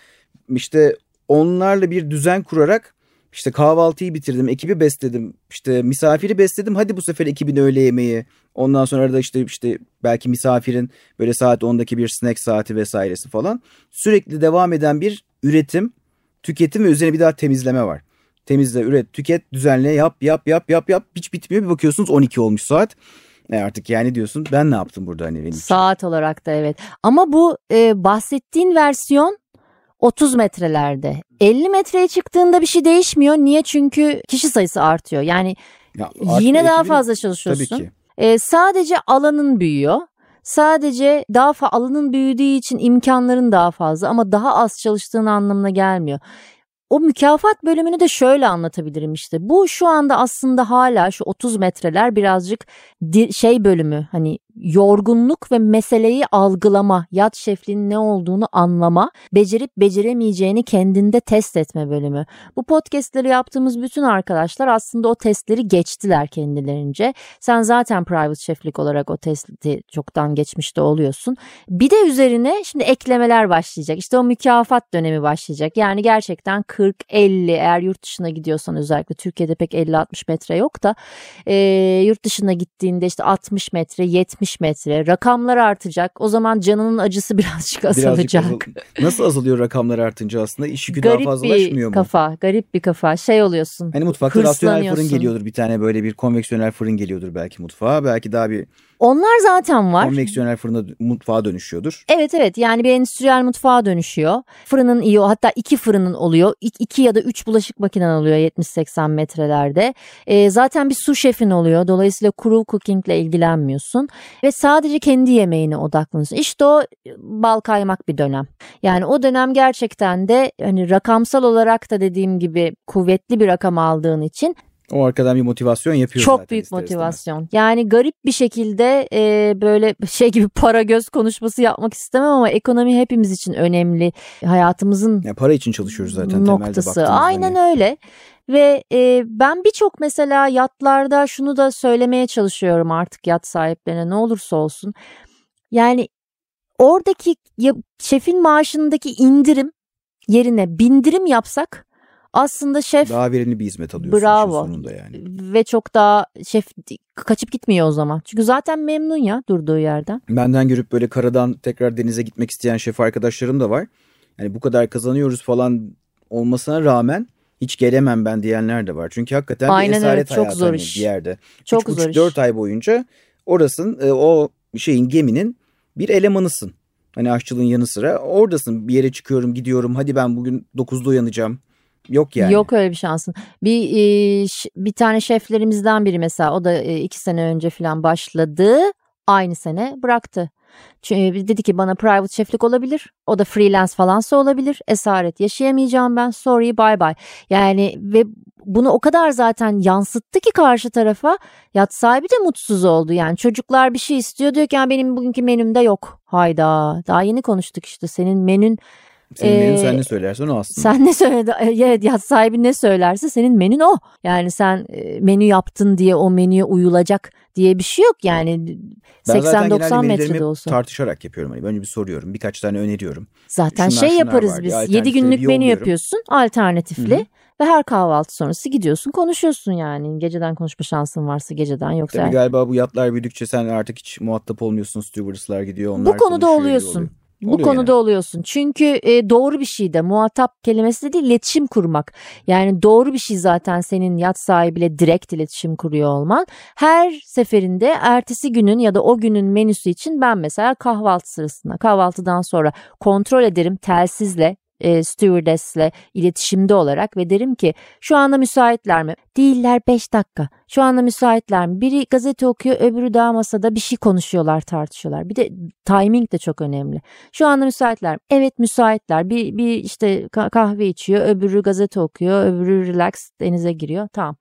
Speaker 3: İşte onlarla bir düzen kurarak işte kahvaltıyı bitirdim, ekibi besledim, işte misafiri besledim. Hadi bu sefer ekibin öğle yemeği. Ondan sonra da işte işte belki misafirin böyle saat 10'daki bir snack saati vesairesi falan. Sürekli devam eden bir üretim, tüketim ve üzerine bir daha temizleme var. Temizle, üret, tüket, düzenle, yap, yap, yap, yap, yap. Hiç bitmiyor. Bir bakıyorsunuz 12 olmuş saat. E artık yani diyorsun ben ne yaptım burada hani benim?
Speaker 2: Saat olarak da evet. Ama bu e, bahsettiğin versiyon 30 metrelerde. 50 metreye çıktığında bir şey değişmiyor. Niye? Çünkü kişi sayısı artıyor. Yani
Speaker 3: Ya
Speaker 2: yine daha fazla çalışıyorsun.
Speaker 3: Tabii ki.
Speaker 2: E, sadece alanın büyüyor. Sadece daha fa alanın büyüdüğü için imkanların daha fazla ama daha az çalıştığın anlamına gelmiyor. O mükafat bölümünü de şöyle anlatabilirim işte. Bu şu anda aslında hala şu 30 metreler birazcık şey bölümü hani yorgunluk ve meseleyi algılama, yat şefliğinin ne olduğunu anlama, becerip beceremeyeceğini kendinde test etme bölümü. Bu podcastleri yaptığımız bütün arkadaşlar aslında o testleri geçtiler kendilerince. Sen zaten private şeflik olarak o testi çoktan geçmiş de oluyorsun. Bir de üzerine şimdi eklemeler başlayacak. İşte o mükafat dönemi başlayacak. Yani gerçekten 40-50 eğer yurt dışına gidiyorsan özellikle Türkiye'de pek 50-60 metre yok da e, yurt dışına gittiğinde işte 60 metre 70 metre rakamlar artacak. O zaman canının acısı birazcık
Speaker 3: Birazcık
Speaker 2: azalacak.
Speaker 3: azal- Nasıl azalıyor rakamlar artınca aslında? İş yükü daha
Speaker 2: Garip
Speaker 3: fazlalaşmıyor
Speaker 2: bir
Speaker 3: mu?
Speaker 2: kafa, garip bir kafa. Şey oluyorsun.
Speaker 3: Hani mutfakta rasyonel fırın geliyordur bir tane böyle bir konveksiyonel fırın geliyordur belki mutfağa. Belki daha bir
Speaker 2: Onlar zaten var.
Speaker 3: konveksiyonel fırına mutfağa dönüşüyordur.
Speaker 2: Evet evet yani bir endüstriyel mutfağa dönüşüyor. Fırının iyi o hatta iki fırının oluyor. İk- iki ya da üç bulaşık makinen oluyor 70-80 metrelerde. Ee, zaten bir su şefin oluyor. Dolayısıyla kuru cookingle ilgilenmiyorsun. Ve sadece kendi yemeğine odaklısın. İşte o bal kaymak bir dönem. Yani o dönem gerçekten de hani rakamsal olarak da dediğim gibi kuvvetli bir rakam aldığın için
Speaker 3: O arkadan bir motivasyon yapıyor
Speaker 2: çok büyük
Speaker 3: ister istemez.
Speaker 2: motivasyon. Yani garip bir şekilde e, böyle şey gibi para göz konuşması yapmak istemem ama ekonomi hepimiz için önemli. Hayatımızın
Speaker 3: Ya para için çalışıyoruz zaten
Speaker 2: noktası.
Speaker 3: baktığımızda
Speaker 2: Aynen
Speaker 3: hani.
Speaker 2: öyle. Ve e, ben birçok mesela yatlarda şunu da söylemeye çalışıyorum artık yat sahiplerine ne olursa olsun. Yani oradaki ya- şefin maaşındaki indirim yerine bindirim yapsak aslında şef
Speaker 3: Daha verimli bir hizmet alıyorsun
Speaker 2: Bravo.
Speaker 3: sonunda yani.
Speaker 2: ve çok daha şef kaçıp gitmiyor o zaman. Çünkü zaten memnun ya durduğu yerden.
Speaker 3: Benden görüp böyle karadan tekrar denize gitmek isteyen şef arkadaşlarım da var. Yani bu kadar kazanıyoruz falan olmasına rağmen hiç gelemem ben diyenler de var. Çünkü hakikaten
Speaker 2: Aynen
Speaker 3: bir esaret
Speaker 2: çok
Speaker 3: hayatı
Speaker 2: zor
Speaker 3: hani
Speaker 2: iş.
Speaker 3: bir yerde.
Speaker 2: Çok zor iş.
Speaker 3: 4 ay boyunca orasın e, o şeyin geminin bir elemanısın. Hani aşçılığın yanı sıra oradasın. Bir yere çıkıyorum, gidiyorum. Hadi ben bugün 9'da uyanacağım. Yok yani.
Speaker 2: Yok öyle bir şansın. Bir e, bir tane şeflerimizden biri mesela o da e, iki sene önce falan başladı. Aynı sene bıraktı. Çünkü dedi ki bana private şeflik olabilir. O da freelance falansa olabilir. Esaret yaşayamayacağım ben. Sorry bye bye. Yani ve bunu o kadar zaten yansıttı ki karşı tarafa yat sahibi de mutsuz oldu. Yani çocuklar bir şey istiyor diyor ki yani benim bugünkü menümde yok. Hayda daha yeni konuştuk işte senin menün
Speaker 3: senin menün
Speaker 2: Ee,
Speaker 3: sen ne söylersen o aslında.
Speaker 2: sen ne söyledi? Evet yat sahibi ne söylerse senin menün o. Yani sen e, menü yaptın diye o menüye uyulacak diye bir şey yok. Yani
Speaker 3: ben zaten genelde
Speaker 2: 80-90
Speaker 3: menülerimi
Speaker 2: metrede olsa.
Speaker 3: tartışarak yapıyorum. Hani önce bir soruyorum. Birkaç tane öneriyorum.
Speaker 2: Zaten
Speaker 3: şunlar
Speaker 2: şey yaparız
Speaker 3: var
Speaker 2: biz.
Speaker 3: diye
Speaker 2: 7
Speaker 3: alternatifleri
Speaker 2: günlük menü
Speaker 3: yolluyorum.
Speaker 2: yapıyorsun alternatifli.
Speaker 3: Hı hı.
Speaker 2: Ve her kahvaltı sonrası gidiyorsun konuşuyorsun yani. Geceden konuşma şansın varsa geceden yoksa.
Speaker 3: Tabii galiba bu yatlar büyüdükçe sen artık hiç muhatap olmuyorsun. Stewardess'lar gidiyor. Onlar
Speaker 2: Bu konuda oluyorsun.
Speaker 3: oluyor.
Speaker 2: Bu
Speaker 3: Oluyor
Speaker 2: konuda oluyorsun. Çünkü e, doğru bir şey de muhatap kelimesi de değil iletişim kurmak. Yani doğru bir şey zaten senin yat sahibiyle direkt iletişim kuruyor olman. Her seferinde ertesi günün ya da o günün menüsü için ben mesela kahvaltı sırasında kahvaltıdan sonra kontrol ederim telsizle e, stewardess'le iletişimde olarak ve derim ki şu anda müsaitler mi? Değiller 5 dakika. Şu anda müsaitler mi? Biri gazete okuyor öbürü daha masada bir şey konuşuyorlar tartışıyorlar. Bir de timing de çok önemli. Şu anda müsaitler mi? Evet müsaitler. Bir, bir işte ka- kahve içiyor öbürü gazete okuyor öbürü relax denize giriyor. Tamam.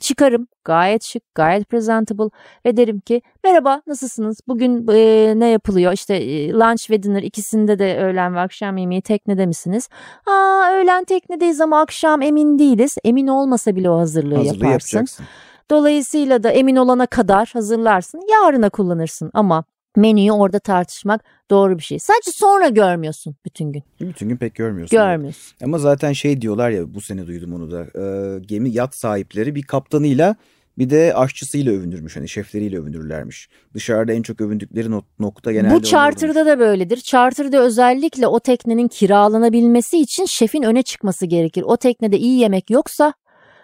Speaker 2: Çıkarım gayet şık gayet presentable ve derim ki merhaba nasılsınız? Bugün e, ne yapılıyor? İşte e, lunch ve dinner ikisinde de öğlen ve akşam yemeği teknede misiniz? Aa öğlen teknedeyiz ama akşam emin değiliz. Emin olmasa bile o hazırlığı,
Speaker 3: Hazırlığı
Speaker 2: yaparsın.
Speaker 3: yapacaksın.
Speaker 2: Dolayısıyla da emin olana kadar hazırlarsın. Yarına kullanırsın ama menüyü orada tartışmak doğru bir şey. Sadece sonra görmüyorsun bütün gün.
Speaker 3: Bütün gün pek görmüyorsun.
Speaker 2: Görmüyorsun.
Speaker 3: Ama zaten şey diyorlar ya bu sene duydum onu da. e, gemi yat sahipleri bir kaptanıyla bir de aşçısıyla övünürmüş. Hani şefleriyle övünürlermiş. Dışarıda en çok övündükleri nok- nokta genelde
Speaker 2: Bu charter'da da böyledir. Charter'da özellikle o teknenin kiralanabilmesi için şefin öne çıkması gerekir. O teknede iyi yemek yoksa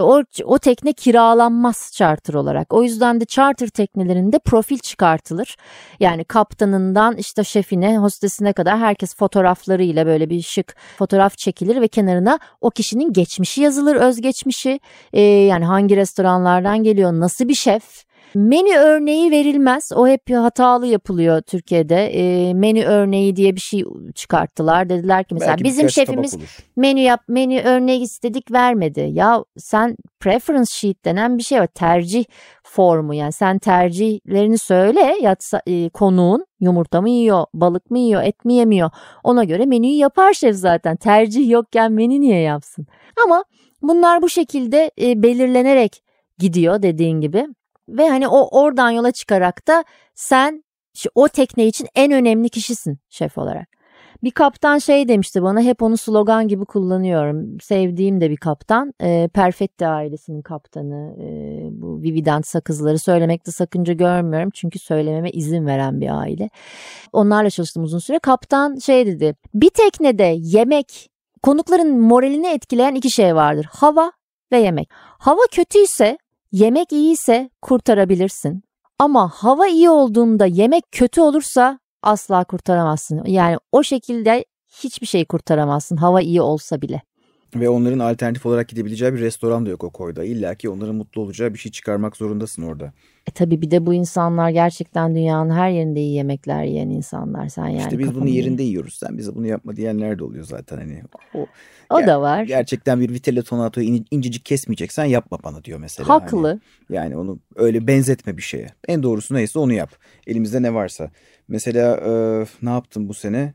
Speaker 2: o, o tekne kiralanmaz charter olarak. O yüzden de charter teknelerinde profil çıkartılır. Yani kaptanından işte şefine, hostesine kadar herkes fotoğraflarıyla böyle bir şık fotoğraf çekilir ve kenarına o kişinin geçmişi yazılır, özgeçmişi. Ee, yani hangi restoranlardan geliyor, nasıl bir şef, Menü örneği verilmez. O hep hatalı yapılıyor Türkiye'de. E, menü örneği diye bir şey çıkarttılar. Dediler ki mesela
Speaker 3: Belki
Speaker 2: bizim şefimiz menü yap menü örneği istedik vermedi. Ya sen preference sheet denen bir şey var. Tercih formu yani sen tercihlerini söyle yatsa, e, konuğun yumurta mı yiyor, balık mı yiyor, et mi yemiyor. Ona göre menüyü yapar şef zaten. Tercih yokken menü niye yapsın? Ama bunlar bu şekilde e, belirlenerek gidiyor dediğin gibi. Ve hani o oradan yola çıkarak da sen o tekne için en önemli kişisin şef olarak. Bir kaptan şey demişti bana hep onu slogan gibi kullanıyorum. Sevdiğim de bir kaptan. E, Perfetti ailesinin kaptanı. E, bu Vividant sakızları söylemekte sakınca görmüyorum. Çünkü söylememe izin veren bir aile. Onlarla çalıştım uzun süre. Kaptan şey dedi. Bir teknede yemek konukların moralini etkileyen iki şey vardır. Hava ve yemek. Hava kötüyse yemek iyiyse kurtarabilirsin. Ama hava iyi olduğunda yemek kötü olursa asla kurtaramazsın. Yani o şekilde hiçbir şey kurtaramazsın hava iyi olsa bile.
Speaker 3: Ve onların alternatif olarak gidebileceği bir restoran da yok o koyda. İlla ki onların mutlu olacağı bir şey çıkarmak zorundasın orada.
Speaker 2: E tabii bir de bu insanlar gerçekten dünyanın her yerinde iyi yemekler yiyen insanlar. Sen yani
Speaker 3: işte biz bunu yerinde yiyoruz. Sen bize bunu yapma diyenler de oluyor zaten hani. O,
Speaker 2: O
Speaker 3: ger-
Speaker 2: da var.
Speaker 3: Gerçekten bir vitelle tonatoyu in- incecik kesmeyeceksen yapma bana diyor mesela. Hani
Speaker 2: Haklı.
Speaker 3: yani onu öyle benzetme bir şeye. En doğrusu neyse onu yap. Elimizde ne varsa. Mesela e, ne yaptım bu sene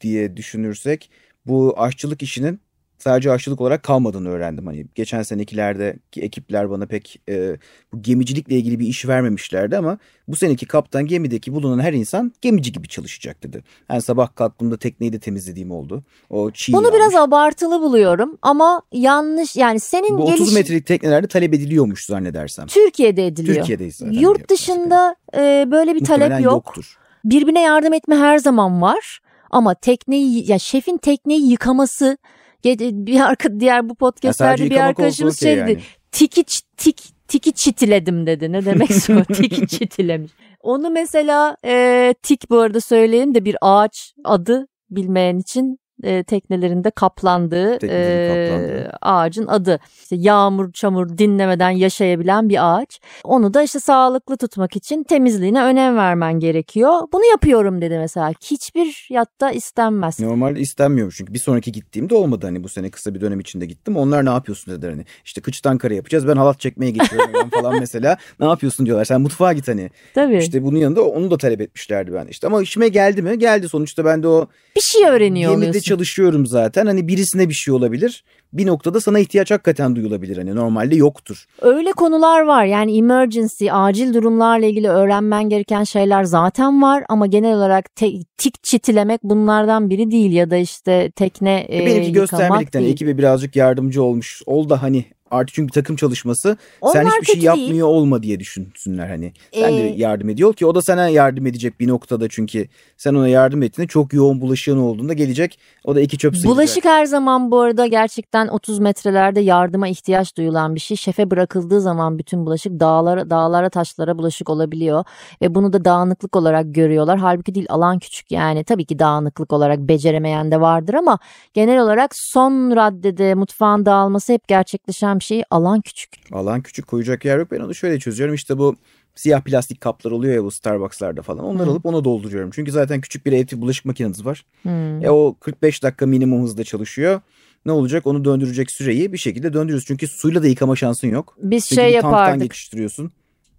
Speaker 3: diye düşünürsek bu aşçılık işinin sadece aşçılık olarak kalmadığını öğrendim. Hani geçen senekilerdeki ekipler bana pek e, bu gemicilikle ilgili bir iş vermemişlerdi ama bu seneki kaptan gemideki bulunan her insan gemici gibi çalışacak dedi. Yani sabah kalktığımda tekneyi de temizlediğim oldu. O çiğ
Speaker 2: Bunu
Speaker 3: yağmış.
Speaker 2: biraz abartılı buluyorum ama yanlış yani senin
Speaker 3: bu 30
Speaker 2: geliş
Speaker 3: metrelik teknelerde talep ediliyormuş zannedersem.
Speaker 2: Türkiye'de ediliyor.
Speaker 3: Türkiye'deyiz zaten.
Speaker 2: Yurt dışında e, böyle bir
Speaker 3: Muhtemelen
Speaker 2: talep yok.
Speaker 3: yoktur.
Speaker 2: Birbirine yardım etme her zaman var. Ama tekneyi ya şefin tekneyi yıkaması bir arka diğer bu podcastlerde bir arkadaşımız
Speaker 3: okey
Speaker 2: şey dedi.
Speaker 3: yani.
Speaker 2: Tiki tik tiki çitiledim dedi. Ne demek o? tiki çitilemiş. Onu mesela e, tik bu arada söyleyeyim de bir ağaç adı bilmeyen için e, teknelerinde kaplandığı e, ağacın adı. İşte yağmur, çamur dinlemeden yaşayabilen bir ağaç. Onu da işte sağlıklı tutmak için temizliğine önem vermen gerekiyor. Bunu yapıyorum dedi mesela. Hiçbir yatta istenmez.
Speaker 3: Normalde istenmiyor çünkü bir sonraki gittiğimde olmadı hani bu sene kısa bir dönem içinde gittim. Onlar ne yapıyorsun dediler hani. İşte kıçtan kare yapacağız ben halat çekmeye geçiyorum falan mesela. Ne yapıyorsun diyorlar sen mutfağa git hani.
Speaker 2: Tabii.
Speaker 3: İşte bunun yanında onu da talep etmişlerdi ben. İşte ama işime geldi mi? Geldi sonuçta ben de o
Speaker 2: bir şey öğreniyor
Speaker 3: gemide
Speaker 2: oluyorsun
Speaker 3: çalışıyorum zaten. Hani birisine bir şey olabilir. Bir noktada sana ihtiyaç hakikaten duyulabilir. Hani normalde yoktur.
Speaker 2: Öyle konular var. Yani emergency, acil durumlarla ilgili öğrenmen gereken şeyler zaten var ama genel olarak te- tik çitilemek bunlardan biri değil ya da işte tekne e,
Speaker 3: Benimki göstermelikten
Speaker 2: değil.
Speaker 3: ekibe birazcık yardımcı olmuş. Ol da hani artık çünkü takım çalışması Onlar sen hiçbir şey yapmıyor değil. olma diye düşünsünler hani. Sen ee, de yardım ediyor ki o da sana yardım edecek bir noktada çünkü sen ona yardım ettiğinde çok yoğun bulaşığın olduğunda gelecek. O da iki çöp sıyıracak.
Speaker 2: Bulaşık her zaman bu arada gerçekten 30 metrelerde yardıma ihtiyaç duyulan bir şey. Şefe bırakıldığı zaman bütün bulaşık dağlara, dağlara taşlara bulaşık olabiliyor. Ve bunu da dağınıklık olarak görüyorlar. Halbuki değil alan küçük yani tabii ki dağınıklık olarak beceremeyen de vardır ama genel olarak son raddede mutfağın dağılması hep gerçekleşen şey alan küçük.
Speaker 3: Alan küçük koyacak yer yok ben onu şöyle çözüyorum işte bu siyah plastik kaplar oluyor ya bu Starbucks'larda falan. Onları hmm. alıp ona dolduruyorum. Çünkü zaten küçük bir evde bulaşık makineniz var. Hmm. E o 45 dakika minimum hızda çalışıyor. Ne olacak? Onu döndürecek süreyi bir şekilde döndürüyoruz. Çünkü suyla da yıkama şansın yok.
Speaker 2: Biz Çünkü şey yapardık. Tanktan
Speaker 3: geçiştiriyorsun.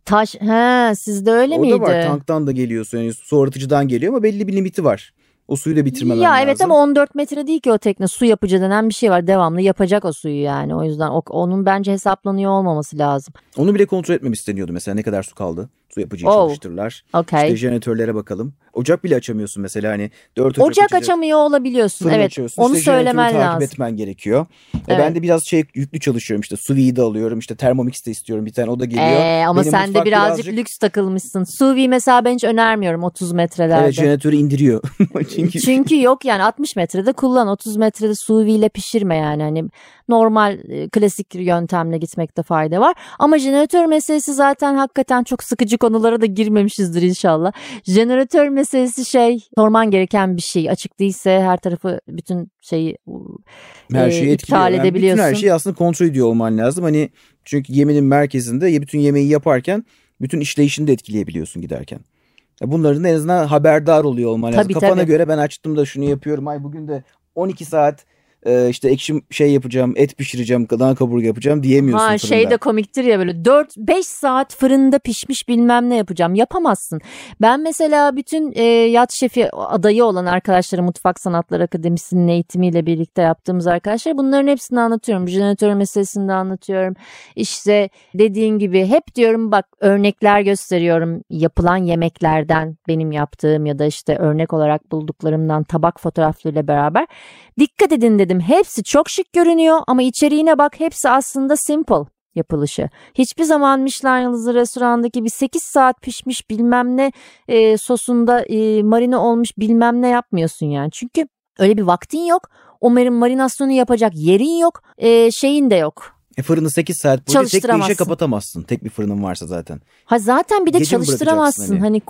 Speaker 2: Taş, he sizde öyle
Speaker 3: o
Speaker 2: miydi?
Speaker 3: O da var tanktan da geliyorsun. Yani su arıtıcıdan geliyor ama belli bir limiti var. O suyu da bitirmemen
Speaker 2: ya
Speaker 3: lazım.
Speaker 2: Ya evet ama 14 metre değil ki o tekne. Su yapıcı denen bir şey var. Devamlı yapacak o suyu yani. O yüzden o, onun bence hesaplanıyor olmaması lazım.
Speaker 3: Onu bile kontrol etmem isteniyordu mesela ne kadar su kaldı. Su yapıcıyı oh. çalıştırırlar.
Speaker 2: Okay.
Speaker 3: İşte jeneratörlere bakalım. Ocak bile açamıyorsun mesela hani. Dört
Speaker 2: ocak, ocak açamıyor olabiliyorsun. Fırın evet açıyorsun. onu işte söylemen lazım.
Speaker 3: takip etmen gerekiyor. Evet. E ben de biraz şey yüklü çalışıyorum işte sous de alıyorum işte Thermomix de istiyorum bir tane o da geliyor. Ee,
Speaker 2: ama Benim sen de birazcık, birazcık lüks takılmışsın. Sous mesela ben hiç önermiyorum 30 metrelerde.
Speaker 3: Evet jeneratörü indiriyor.
Speaker 2: Çünkü... Çünkü yok yani 60 metrede kullan 30 metrede sous ile pişirme yani hani normal e, klasik yöntemle gitmekte fayda var. Ama jeneratör meselesi zaten hakikaten çok sıkıcı konulara da girmemişizdir inşallah. Jeneratör meselesi şey sorman gereken bir şey. Açık değilse her tarafı bütün şeyi her e, şeyi iptal yani edebiliyorsun.
Speaker 3: Bütün her şeyi aslında kontrol ediyor olman lazım. Hani çünkü geminin merkezinde bütün yemeği yaparken bütün işleyişini de etkileyebiliyorsun giderken. Bunların en azından haberdar oluyor olman lazım. Tabii, Kafana tabii. göre ben açtım da şunu yapıyorum. Ay bugün de 12 saat e, işte ekşim şey yapacağım, et pişireceğim, dana kaburga yapacağım diyemiyorsun ha,
Speaker 2: fırında. Şey de komiktir ya böyle 4-5 saat fırında pişmiş bilmem ne yapacağım. Yapamazsın. Ben mesela bütün e, yat şefi adayı olan arkadaşları Mutfak Sanatları Akademisi'nin eğitimiyle birlikte yaptığımız arkadaşlar bunların hepsini anlatıyorum. Jeneratör meselesini de anlatıyorum. İşte dediğin gibi hep diyorum bak örnekler gösteriyorum yapılan yemeklerden benim yaptığım ya da işte örnek olarak bulduklarımdan tabak fotoğraflarıyla beraber. Dikkat edin dedim hepsi çok şık görünüyor ama içeriğine bak hepsi aslında simple yapılışı. Hiçbir zaman Michelin yıldızı restorandaki bir 8 saat pişmiş bilmem ne e, sosunda e, marine olmuş bilmem ne yapmıyorsun yani. Çünkü öyle bir vaktin yok. O marinasyonu yapacak yerin yok. E, şeyin de yok.
Speaker 3: E fırını 8 saat boyunca tek bir işe kapatamazsın. Tek bir fırının varsa zaten.
Speaker 2: Ha zaten bir de Gece çalıştıramazsın. Hani,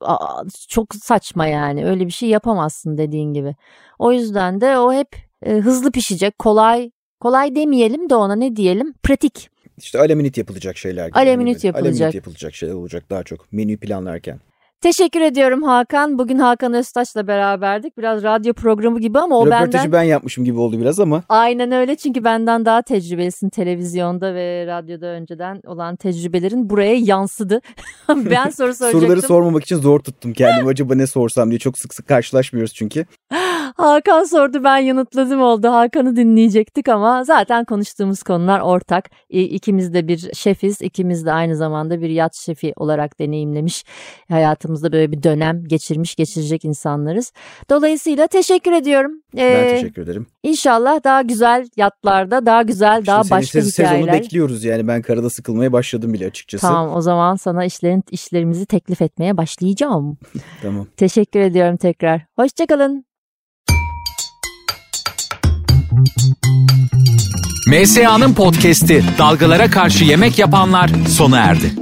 Speaker 2: hani çok saçma yani. Öyle bir şey yapamazsın dediğin gibi. O yüzden de o hep e, hızlı pişecek, kolay kolay demeyelim de ona ne diyelim? Pratik.
Speaker 3: İşte aleminit yapılacak şeyler
Speaker 2: gibi. Aleminit yapılacak.
Speaker 3: Aleminit yapılacak şeyler olacak daha çok menü planlarken.
Speaker 2: Teşekkür ediyorum Hakan. Bugün Hakan Öztaş'la beraberdik. Biraz radyo programı gibi ama o
Speaker 3: Röportajı
Speaker 2: benden...
Speaker 3: ben yapmışım gibi oldu biraz ama.
Speaker 2: Aynen öyle çünkü benden daha tecrübelisin televizyonda ve radyoda önceden olan tecrübelerin buraya yansıdı. ben soru soracaktım.
Speaker 3: Soruları sormamak için zor tuttum kendimi. Acaba ne sorsam diye çok sık sık karşılaşmıyoruz çünkü.
Speaker 2: Hakan sordu ben yanıtladım oldu. Hakan'ı dinleyecektik ama zaten konuştuğumuz konular ortak. İkimiz de bir şefiz. ikimiz de aynı zamanda bir yat şefi olarak deneyimlemiş. Hayatımızda böyle bir dönem geçirmiş geçirecek insanlarız. Dolayısıyla teşekkür ediyorum.
Speaker 3: Ee, ben teşekkür ederim.
Speaker 2: İnşallah daha güzel yatlarda daha güzel işte daha başka hikayeler.
Speaker 3: Sezonu bekliyoruz yani ben karada sıkılmaya başladım bile açıkçası.
Speaker 2: Tamam o zaman sana işlerin işlerimizi teklif etmeye başlayacağım.
Speaker 3: tamam.
Speaker 2: Teşekkür ediyorum tekrar. Hoşçakalın.
Speaker 1: MSA'nın podcast'i Dalgalara Karşı Yemek Yapanlar sona erdi.